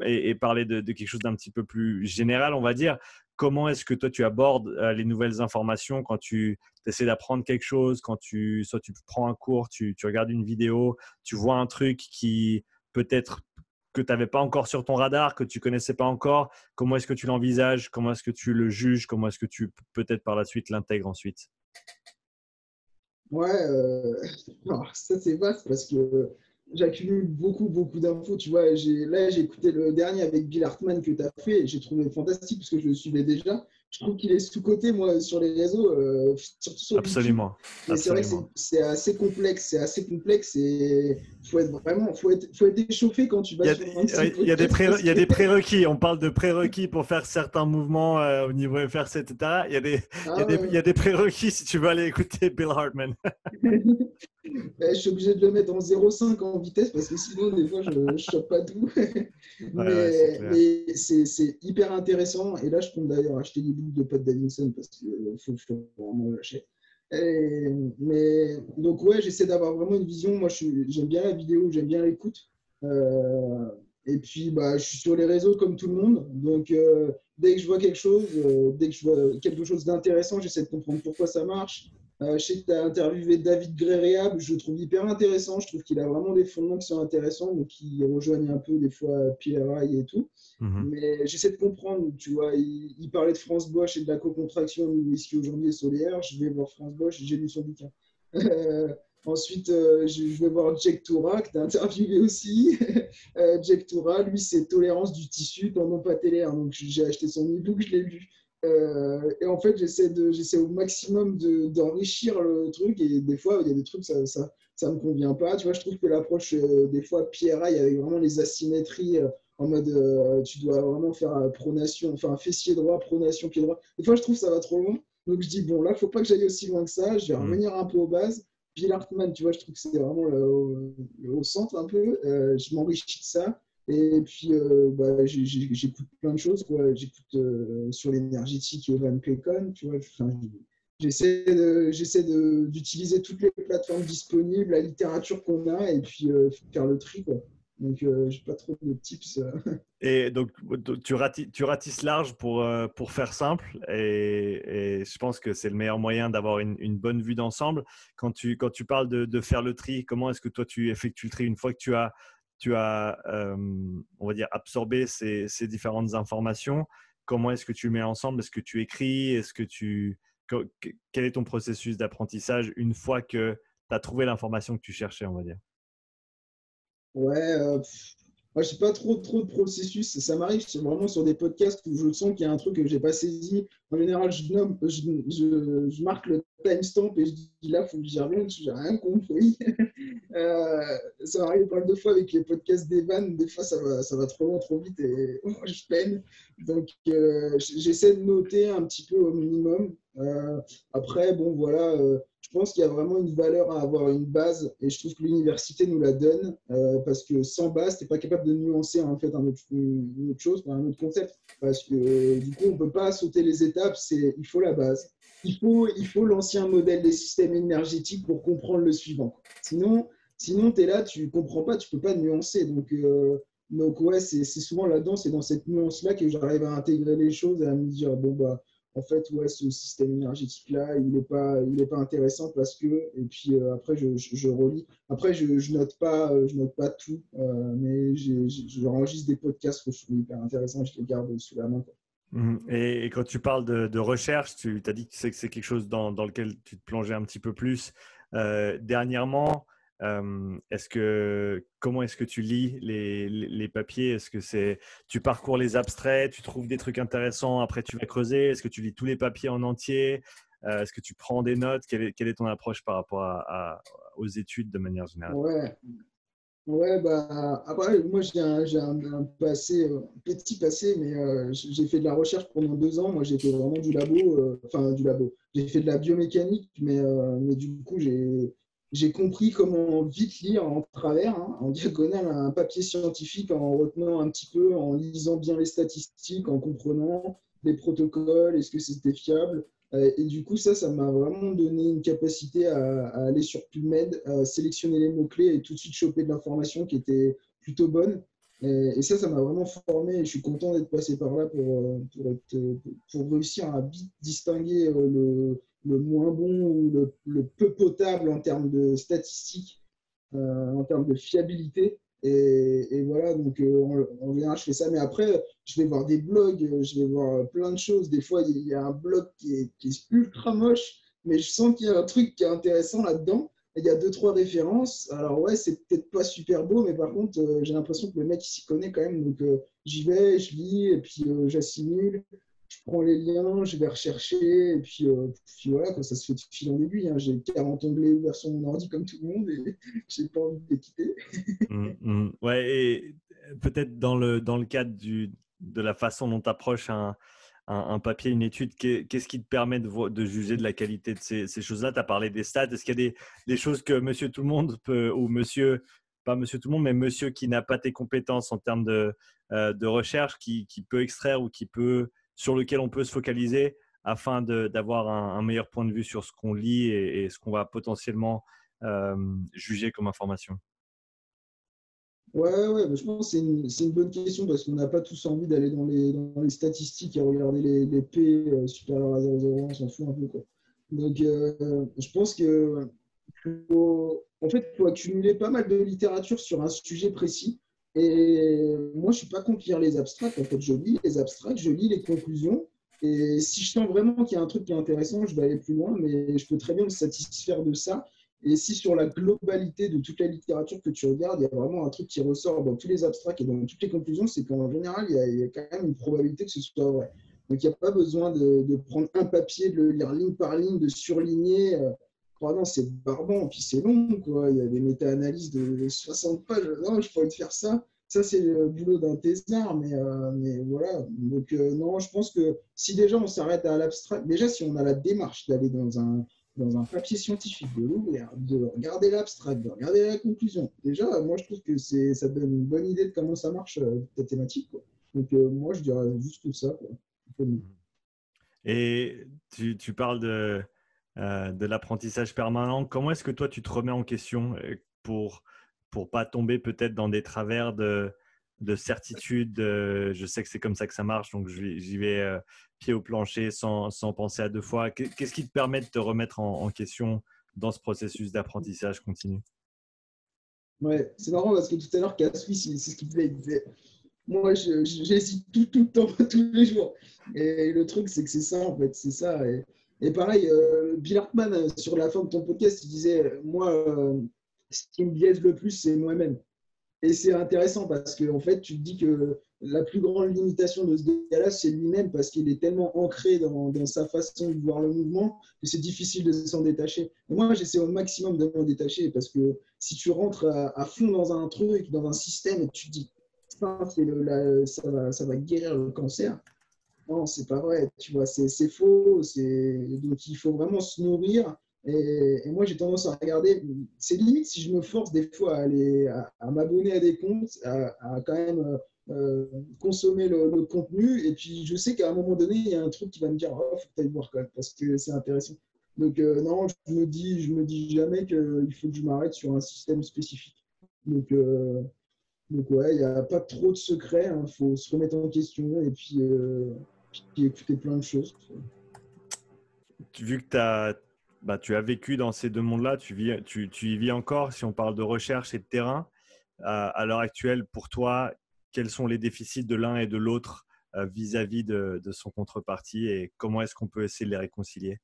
et, parler de, quelque chose d'un petit peu plus général, on va dire, comment est-ce que toi tu abordes euh, les nouvelles informations quand tu essaies d'apprendre quelque chose, quand tu, soit tu prends un cours, tu, regardes une vidéo, tu vois un truc qui peut-être que tu n'avais pas encore sur ton radar, que tu connaissais pas encore. Comment est-ce que tu l'envisages? Comment est-ce que tu le juges? Comment est-ce que tu peut-être par la suite l'intègres ensuite? Ouais, euh, ça c'est vaste parce que j'accumule beaucoup, beaucoup d'infos. Tu vois, là j'ai écouté le dernier avec Bill Hartman que tu as fait et j'ai trouvé fantastique parce que je le suivais déjà je trouve qu'il est sous-côté, moi, sur les réseaux, euh, surtout sur Absolument. C'est vrai que c'est assez complexe, c'est assez complexe et il faut être vraiment, faut être, faut être échauffé quand tu vas il y a, sur Il y a des, il y a des prérequis, on parle de prérequis pour faire certains mouvements euh, au niveau FRC, etc. Il y a des, il, y a des il y a des prérequis si tu veux aller écouter Bill Hartman. je suis obligé de le mettre en 0,5 en vitesse parce que sinon, des fois, je ne chope pas tout. mais, mais c'est hyper intéressant. Et là, je compte d'ailleurs acheter des boucles de Pat Davidson parce qu'il euh, faut, faut, vraiment lâcher. mais donc, ouais, j'essaie d'avoir vraiment une vision. Moi, j'aime bien la vidéo, j'aime bien l'écoute. Euh, et puis, bah, je suis sur les réseaux comme tout le monde. Donc, euh, dès que je vois quelque chose, dès que je vois quelque chose d'intéressant, j'essaie de comprendre pourquoi ça marche. Euh, je sais que tu as interviewé David Gréréable, je le trouve hyper intéressant. Je trouve qu'il a vraiment des fondements qui sont intéressants, donc qui rejoignent un peu des fois PRI et tout. Mhm. Mais j'essaie de comprendre, tu vois, il, parlait de France Bosch et de la co-contraction du whisky aujourd'hui et solaire. Je vais voir France Bosch, j'ai lu son bouquin. ensuite, euh, je, vais voir Jack Toura, que tu as interviewé aussi. Euh, Jack Toura, lui, c'est tolérance du tissu dans non patellaire. Donc, j'ai acheté son e-book, je l'ai lu. Euh, et en fait, j'essaie de, j'essaie au maximum d'enrichir le truc. Et des fois, il y a des trucs, ça, ça, ça me convient pas. Tu vois, je trouve que l'approche, euh, des fois, PRI, avec vraiment les asymétries, euh, en mode tu dois vraiment faire pronation, enfin, fessier droit, pronation, pied droit. Des fois, je trouve que ça va trop loin. Donc, je dis, bon, là, il faut pas que j'aille aussi loin que ça. Je vais mmh. revenir un peu aux bases. Bill Hartman, tu vois, je trouve que c'est vraiment le, au centre un peu. je m'enrichis de ça. Et puis, euh, bah, j'écoute plein de choses. J'écoute euh, sur l'énergétique Evan Pecon. Tu vois, j'essaie d'utiliser toutes les plateformes disponibles, la littérature qu'on a, et puis euh, faire le tri. Quoi. Donc, je n'ai pas trop de tips. et donc, tu, tu ratisses large pour, pour faire simple. Et, je pense que c'est le meilleur moyen d'avoir une, bonne vue d'ensemble. Quand tu, quand tu parles de faire le tri, comment est-ce que toi, tu effectues le tri une fois que tu as, tu as on va dire, absorbé ces, différentes informations Comment est-ce que tu mets ensemble? Est-ce que tu écris? Est-ce que tu quel est ton processus d'apprentissage une fois que tu as trouvé l'information que tu cherchais, on va dire? Ouais, euh, moi, je n'ai pas trop, trop de processus. Ça m'arrive vraiment sur des podcasts où je sens qu'il y a un truc que je n'ai pas saisi. En général, je, nomme, je, marque le timestamp et je dis là, il faut que j'y revienne, je n'ai rien compris. euh, ça m'arrive plein de fois avec les podcasts d'Evan. Des fois, ça va, ça va trop loin, trop vite et je peine. Donc, euh, j'essaie de noter un petit peu au minimum. Euh, après, bon, voilà, euh, je pense qu'il y a vraiment une valeur à avoir une base et je trouve que l'université nous la donne parce que sans base, tu n'es pas capable de nuancer en fait un autre, une autre chose, un autre concept. Parce que du coup, on ne peut pas sauter les étapes, c'est il faut la base. Il faut, il faut l'ancien modèle des systèmes énergétiques pour comprendre le suivant. Sinon, sinon tu es là, tu comprends pas, tu peux pas nuancer. Donc, donc ouais, c'est souvent là-dedans, c'est dans cette nuance-là que j'arrive à intégrer les choses et à me dire, bon, bah, en fait, ouais, ce système énergétique-là, il n'est pas, il pas intéressant parce que, et puis euh, après, je, je, relis. Après, je, note pas, euh, je note pas tout, euh, mais j'enregistre des podcasts que je trouve hyper intéressants, je les garde sous la main. Et, quand tu parles de, recherche, tu as dit que c'est quelque chose dans, lequel tu te plongeais un petit peu plus. dernièrement, est-ce que comment est-ce que tu lis les, papiers? Est-ce que c'est tu parcours les abstraits, tu trouves des trucs intéressants, après tu vas creuser? Est-ce que tu lis tous les papiers en entier? Est-ce que tu prends des notes? Quelle est, ton approche par rapport aux études de manière générale? Ouais, bah, après, moi j'ai un, un, passé, un petit passé, mais j'ai fait de la recherche pendant deux ans. Moi j'ai fait vraiment du labo, enfin du labo. J'ai fait de la biomécanique, mais, mais du coup j'ai j'ai compris comment vite lire en travers, hein, en diagonale, un papier scientifique en retenant un petit peu, en lisant bien les statistiques, en comprenant les protocoles, est-ce que c'était fiable. Euh, et du coup, ça, ça m'a vraiment donné une capacité à, aller sur PubMed, à sélectionner les mots-clés et tout de suite choper de l'information qui était plutôt bonne. Et, ça, ça m'a vraiment formé je suis content d'être passé par là pour, euh, pour, pour réussir à distinguer euh, le le moins bon ou le, peu potable en termes de statistiques, euh, en termes de fiabilité. Et, voilà, donc euh, en, général, je fais ça. Mais après, je vais voir des blogs, je vais voir plein de choses. Des fois, il y a un blog qui est, ultra moche, mais je sens qu'il y a un truc qui est intéressant là-dedans. Il y a deux, trois références. Alors, ouais, c'est peut-être pas super beau, mais par contre, euh, j'ai l'impression que le mec, s'y connaît quand même. Donc, j'y vais, je lis, et puis j'assimile je prends les liens, je vais rechercher, et puis, euh, puis voilà, ça se fait de fil en aiguille. Hein. J'ai 40 onglets ouverts sur mon ordi comme tout le monde et j'ai pas envie de les quitter. Mmh, mmh. Ouais, et peut-être dans le, dans le cadre du, de la façon dont tu approches un, un, papier, une étude, qu'est-ce qui te permet de, de, juger de la qualité de ces, ces choses-là? Tu as parlé des stats. Est-ce qu'il y a des, des, choses que monsieur tout le monde peut, ou monsieur, pas monsieur tout le monde, mais monsieur qui n'a pas tes compétences en termes de, euh, de recherche, qui, qui peut extraire ou qui peut sur lequel on peut se focaliser afin d'avoir un, meilleur point de vue sur ce qu'on lit et, ce qu'on va potentiellement euh, juger comme information Ouais, ouais, je pense que c'est une, bonne question parce qu'on n'a pas tous envie d'aller dans les, statistiques et regarder les, P euh, supérieurs à 0,01, on s'en fout un peu. Donc, euh, je pense que en fait, faut accumuler pas mal de littérature sur un sujet précis et moi, je ne suis pas contre lire les abstracts. En fait, je lis les abstracts, je lis les conclusions. Et si je sens vraiment qu'il y a un truc qui est intéressant, je vais aller plus loin, mais je peux très bien me satisfaire de ça. Et si sur la globalité de toute la littérature que tu regardes, il y a vraiment un truc qui ressort dans tous les abstracts et dans toutes les conclusions, c'est qu'en général, il y, a, quand même une probabilité que ce soit vrai. Donc, il n'y a pas besoin de, prendre un papier, de le lire ligne par ligne, de surligner. Non, c'est barbant, puis c'est long, quoi. Il y a des méta-analyses de 60 pages. Non, je pourrais te faire ça. Ça, c'est le boulot d'un thésard, mais, euh, mais voilà. Donc, euh, non, je pense que si déjà on s'arrête à l'abstract, déjà si on a la démarche d'aller dans un, dans un papier scientifique, de l'ouvrir, de regarder l'abstract, de regarder la conclusion, déjà, moi, je trouve que ça donne une bonne idée de comment ça marche, euh, ta thématique. Donc, moi, je dirais juste ça. Quoi. Et tu parles de euh, de l'apprentissage permanent. Comment est-ce que toi, tu te remets en question euh, pour, pour pas tomber peut-être dans des travers de, de certitude. je sais que c'est comme ça que ça marche, donc j'y vais euh, pied au plancher sans, sans, penser à deux fois. Qu'est-ce qui te permet de te remettre en, question dans ce processus d'apprentissage continu? Ouais, c'est marrant parce que tout à l'heure, Casui, c'est ce qu'il disait. Moi, j'hésite tout, tout le temps, tous les jours. Et le truc, c'est que c'est ça, en fait, c'est ça. Pareil, euh, Bill Hartman, euh, sur la fin de ton podcast, il disait Moi, ce qui me biaise le plus, c'est moi-même. Et c'est intéressant parce que en fait, tu te dis que la plus grande limitation de ce gars-là, c'est lui-même parce qu'il est tellement ancré dans, sa façon de voir le mouvement que c'est difficile de s'en détacher. moi, j'essaie au maximum de m'en détacher parce que si tu rentres à, fond dans un truc, dans un système et tu te dis le, ça, va, ça va guérir le cancer, non, c'est pas vrai, tu vois, c'est faux. Donc il faut vraiment se nourrir et, moi, j'ai tendance à regarder. C'est limite si je me force des fois à, aller, à, m'abonner à des comptes, à, quand même euh, consommer le, contenu. Et puis, je sais qu'à un moment donné, il y a un truc qui va me dire Oh, faut que tu voir quand même, parce que c'est intéressant. Donc, euh, non, je me dis, je me dis jamais qu'il faut que je m'arrête sur un système spécifique. Donc, euh, donc ouais, il n'y a pas trop de secrets. Il hein. faut se remettre en question et puis, puis écouter plein de choses. Vu que tu as bah, tu as vécu dans ces deux mondes-là, tu, tu, y vis encore. Si on parle de recherche et de terrain, à l'heure actuelle, pour toi, quels sont les déficits de l'un et de l'autre euh, vis-à-vis de, son contrepartie et comment est-ce qu'on peut essayer de les réconcilier?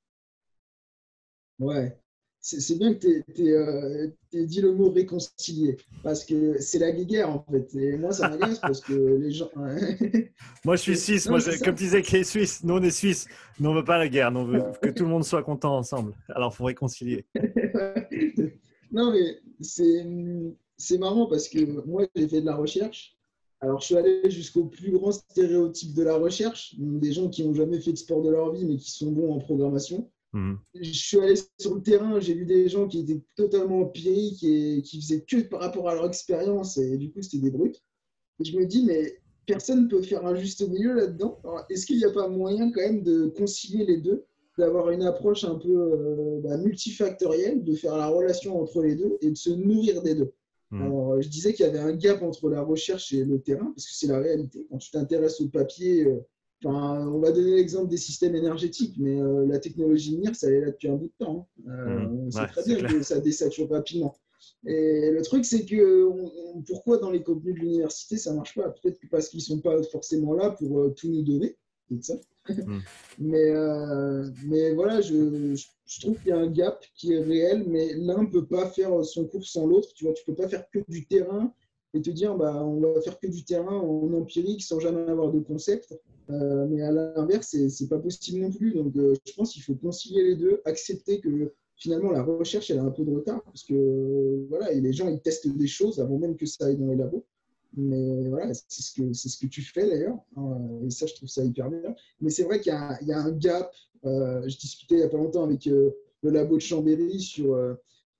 Ouais, c'est bien que tu aies, euh, dit le mot réconcilier, parce que c'est la guerre en fait. Et moi, ça m'agace parce que les gens. moi, je suis suisse. moi, comme tu disais que les Suisses, nous, on est Suisses. Nous, on veut pas la guerre. Nous, on veut que tout le monde soit content ensemble. Alors, il faut réconcilier. non, mais c'est marrant parce que moi, j'ai fait de la recherche. Alors, je suis allé jusqu'au plus grand stéréotype de la recherche. Des gens qui n'ont jamais fait de sport de leur vie, mais qui sont bons en programmation. Mhm. Je suis allé sur le terrain, j'ai vu des gens qui étaient totalement empiriques et qui faisaient que par rapport à leur expérience et du coup c'était des brutes. Et je me dis, mais personne ne peut faire un juste milieu là-dedans. Est-ce qu'il n'y a pas moyen quand même de concilier les deux, d'avoir une approche un peu euh, bah, multifactorielle, de faire la relation entre les deux et de se nourrir des deux? Mhm. Alors, je disais qu'il y avait un gap entre la recherche et le terrain, parce que c'est la réalité. Quand tu t'intéresses au papier, euh, on va donner l'exemple des systèmes énergétiques, mais euh, la technologie MIR, ça est là depuis un bout de temps. Hein. Euh, mmh. on sait très bien que ça désature rapidement. Et le truc, c'est que pourquoi dans les contenus de l'université, ça ne marche pas? Peut-être parce qu'ils ne sont pas forcément là pour euh, tout nous donner. Ça. Mmh. mais, mais voilà, je, je trouve qu'il y a un gap qui est réel, mais l'un ne peut pas faire son cours sans l'autre. Tu vois, tu ne peux pas faire que du terrain et te dire bah, on va faire que du terrain en empirique sans jamais avoir de concept. Euh, mais à l'inverse, c'est pas possible non plus. Donc, euh, je pense qu'il faut concilier les deux, accepter que finalement la recherche elle a un peu de retard parce que voilà, les gens ils testent des choses avant même que ça aille dans les labos. Mais voilà, c'est ce que ce que tu fais d'ailleurs, hein, et ça je trouve ça hyper bien. Mais c'est vrai qu'il y, y, a un gap. Euh, je discutais il y a pas longtemps avec le labo de Chambéry sur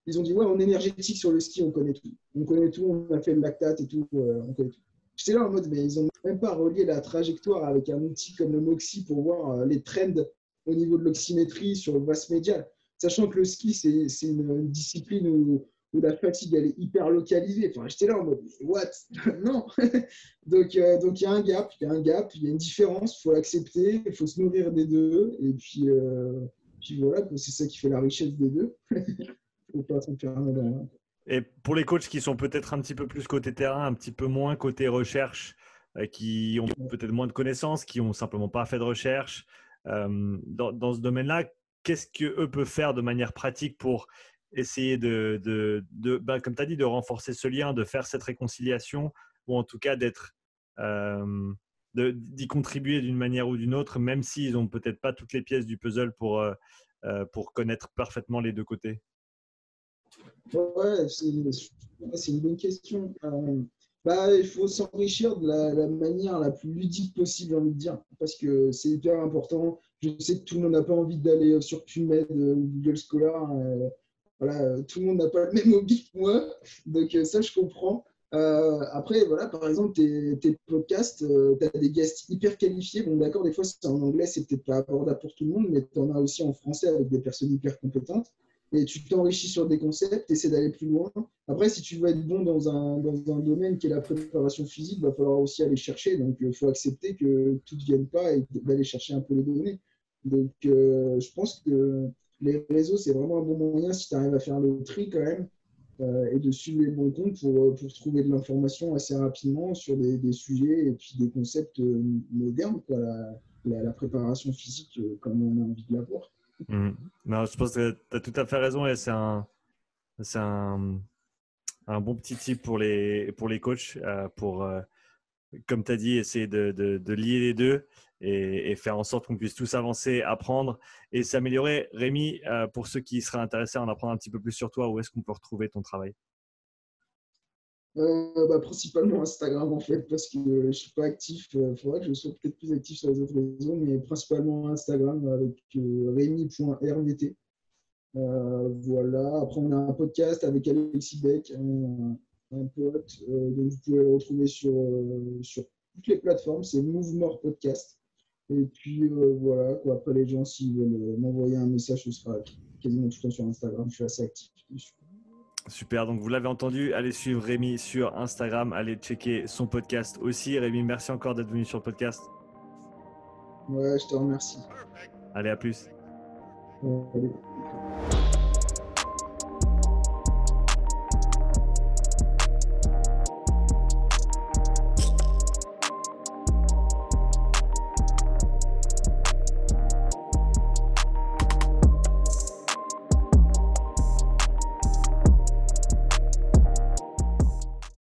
ils ont dit ouais, en énergétique sur le ski, on connaît tout. On connaît tout, on a fait le lactate et tout, on connaît tout. J'étais là en mode, mais ils n'ont même pas relié la trajectoire avec un outil comme le Moxie pour voir euh, les trends au niveau de l'oxymétrie sur le masse médial. Sachant que le ski, c'est une discipline où, la fatigue, elle est hyper localisée. Enfin, j'étais là en mode, what? Non Donc, euh, donc il y a un gap, il y a un gap, il y a une différence, il faut l'accepter, il faut se nourrir des deux. Et puis, euh, puis voilà, c'est ça qui fait la richesse des deux. Et pour les coachs qui sont peut-être un petit peu plus côté terrain, un petit peu moins côté recherche, euh, qui ont peut-être moins de connaissances, qui n'ont simplement pas fait de recherche, euh, dans, ce domaine-là, qu'est-ce qu'eux peuvent faire de manière pratique pour essayer de, de, ben, comme tu dit, de renforcer ce lien, de faire cette réconciliation, ou en tout cas d'être, euh, d'y contribuer d'une manière ou d'une autre, même s'ils n'ont peut-être pas toutes les pièces du puzzle pour, pour connaître parfaitement les deux côtés? Ouais, c'est une bonne question. Euh, bah, il faut s'enrichir de la, manière la plus ludique possible, j'ai envie de dire, parce que c'est hyper important. Je sais que tout le monde n'a pas envie d'aller sur PubMed ou Google Scholar. Euh, voilà, tout le monde n'a pas le même hobby que moi, donc euh, ça, je comprends. après, voilà, par exemple, tes, tes podcasts, tu as des guests hyper qualifiés. Bon, d'accord, des fois, c'est en anglais, c'est peut-être pas abordable pour tout le monde, mais tu en as aussi en français avec des personnes hyper compétentes. Et tu t'enrichis sur des concepts, essaies d'aller plus loin. Après, si tu veux être bon dans un, dans un domaine qui est la préparation physique, il va falloir aussi aller chercher. Donc, il faut accepter que tout ne vienne pas et d'aller chercher un peu les données. Donc, je pense que les réseaux, c'est vraiment un bon moyen si tu arrives à faire le tri quand même euh, et de suivre les bons comptes pour, euh, pour trouver de l'information assez rapidement sur des, des, sujets et puis des concepts euh, modernes, quoi, la, la, préparation physique comme on a envie de l'avoir. Mmh. Non, je pense que tu as tout à fait raison et c'est un, c'est un, un, bon petit tip pour les, pour les coachs pour, comme tu as dit, essayer de, de, de, lier les deux et, faire en sorte qu'on puisse tous avancer, apprendre et s'améliorer. Rémi, euh, pour ceux qui seraient intéressés à en apprendre un petit peu plus sur toi, où est-ce qu'on peut retrouver ton travail? Euh, bah, Principalement Instagram en fait, parce que je ne suis pas actif. Il euh, faudrait que je sois peut-être plus actif sur les autres réseaux, mais principalement Instagram avec rémi.rvt. voilà. Après, on a un podcast avec Alexis Beck, un, un pote. donc, vous pouvez le retrouver sur, sur toutes les plateformes. C'est Mouvement Podcast. Et puis euh, voilà, quoi. après les gens, s'ils veulent euh, m'envoyer un message, ce sera quasiment tout le temps sur Instagram. Je suis assez actif Super, donc vous l'avez entendu, allez suivre Rémi sur Instagram, allez checker son podcast aussi. Rémi, merci encore d'être venu sur le podcast. Ouais, je te remercie. Allez, à plus. allez.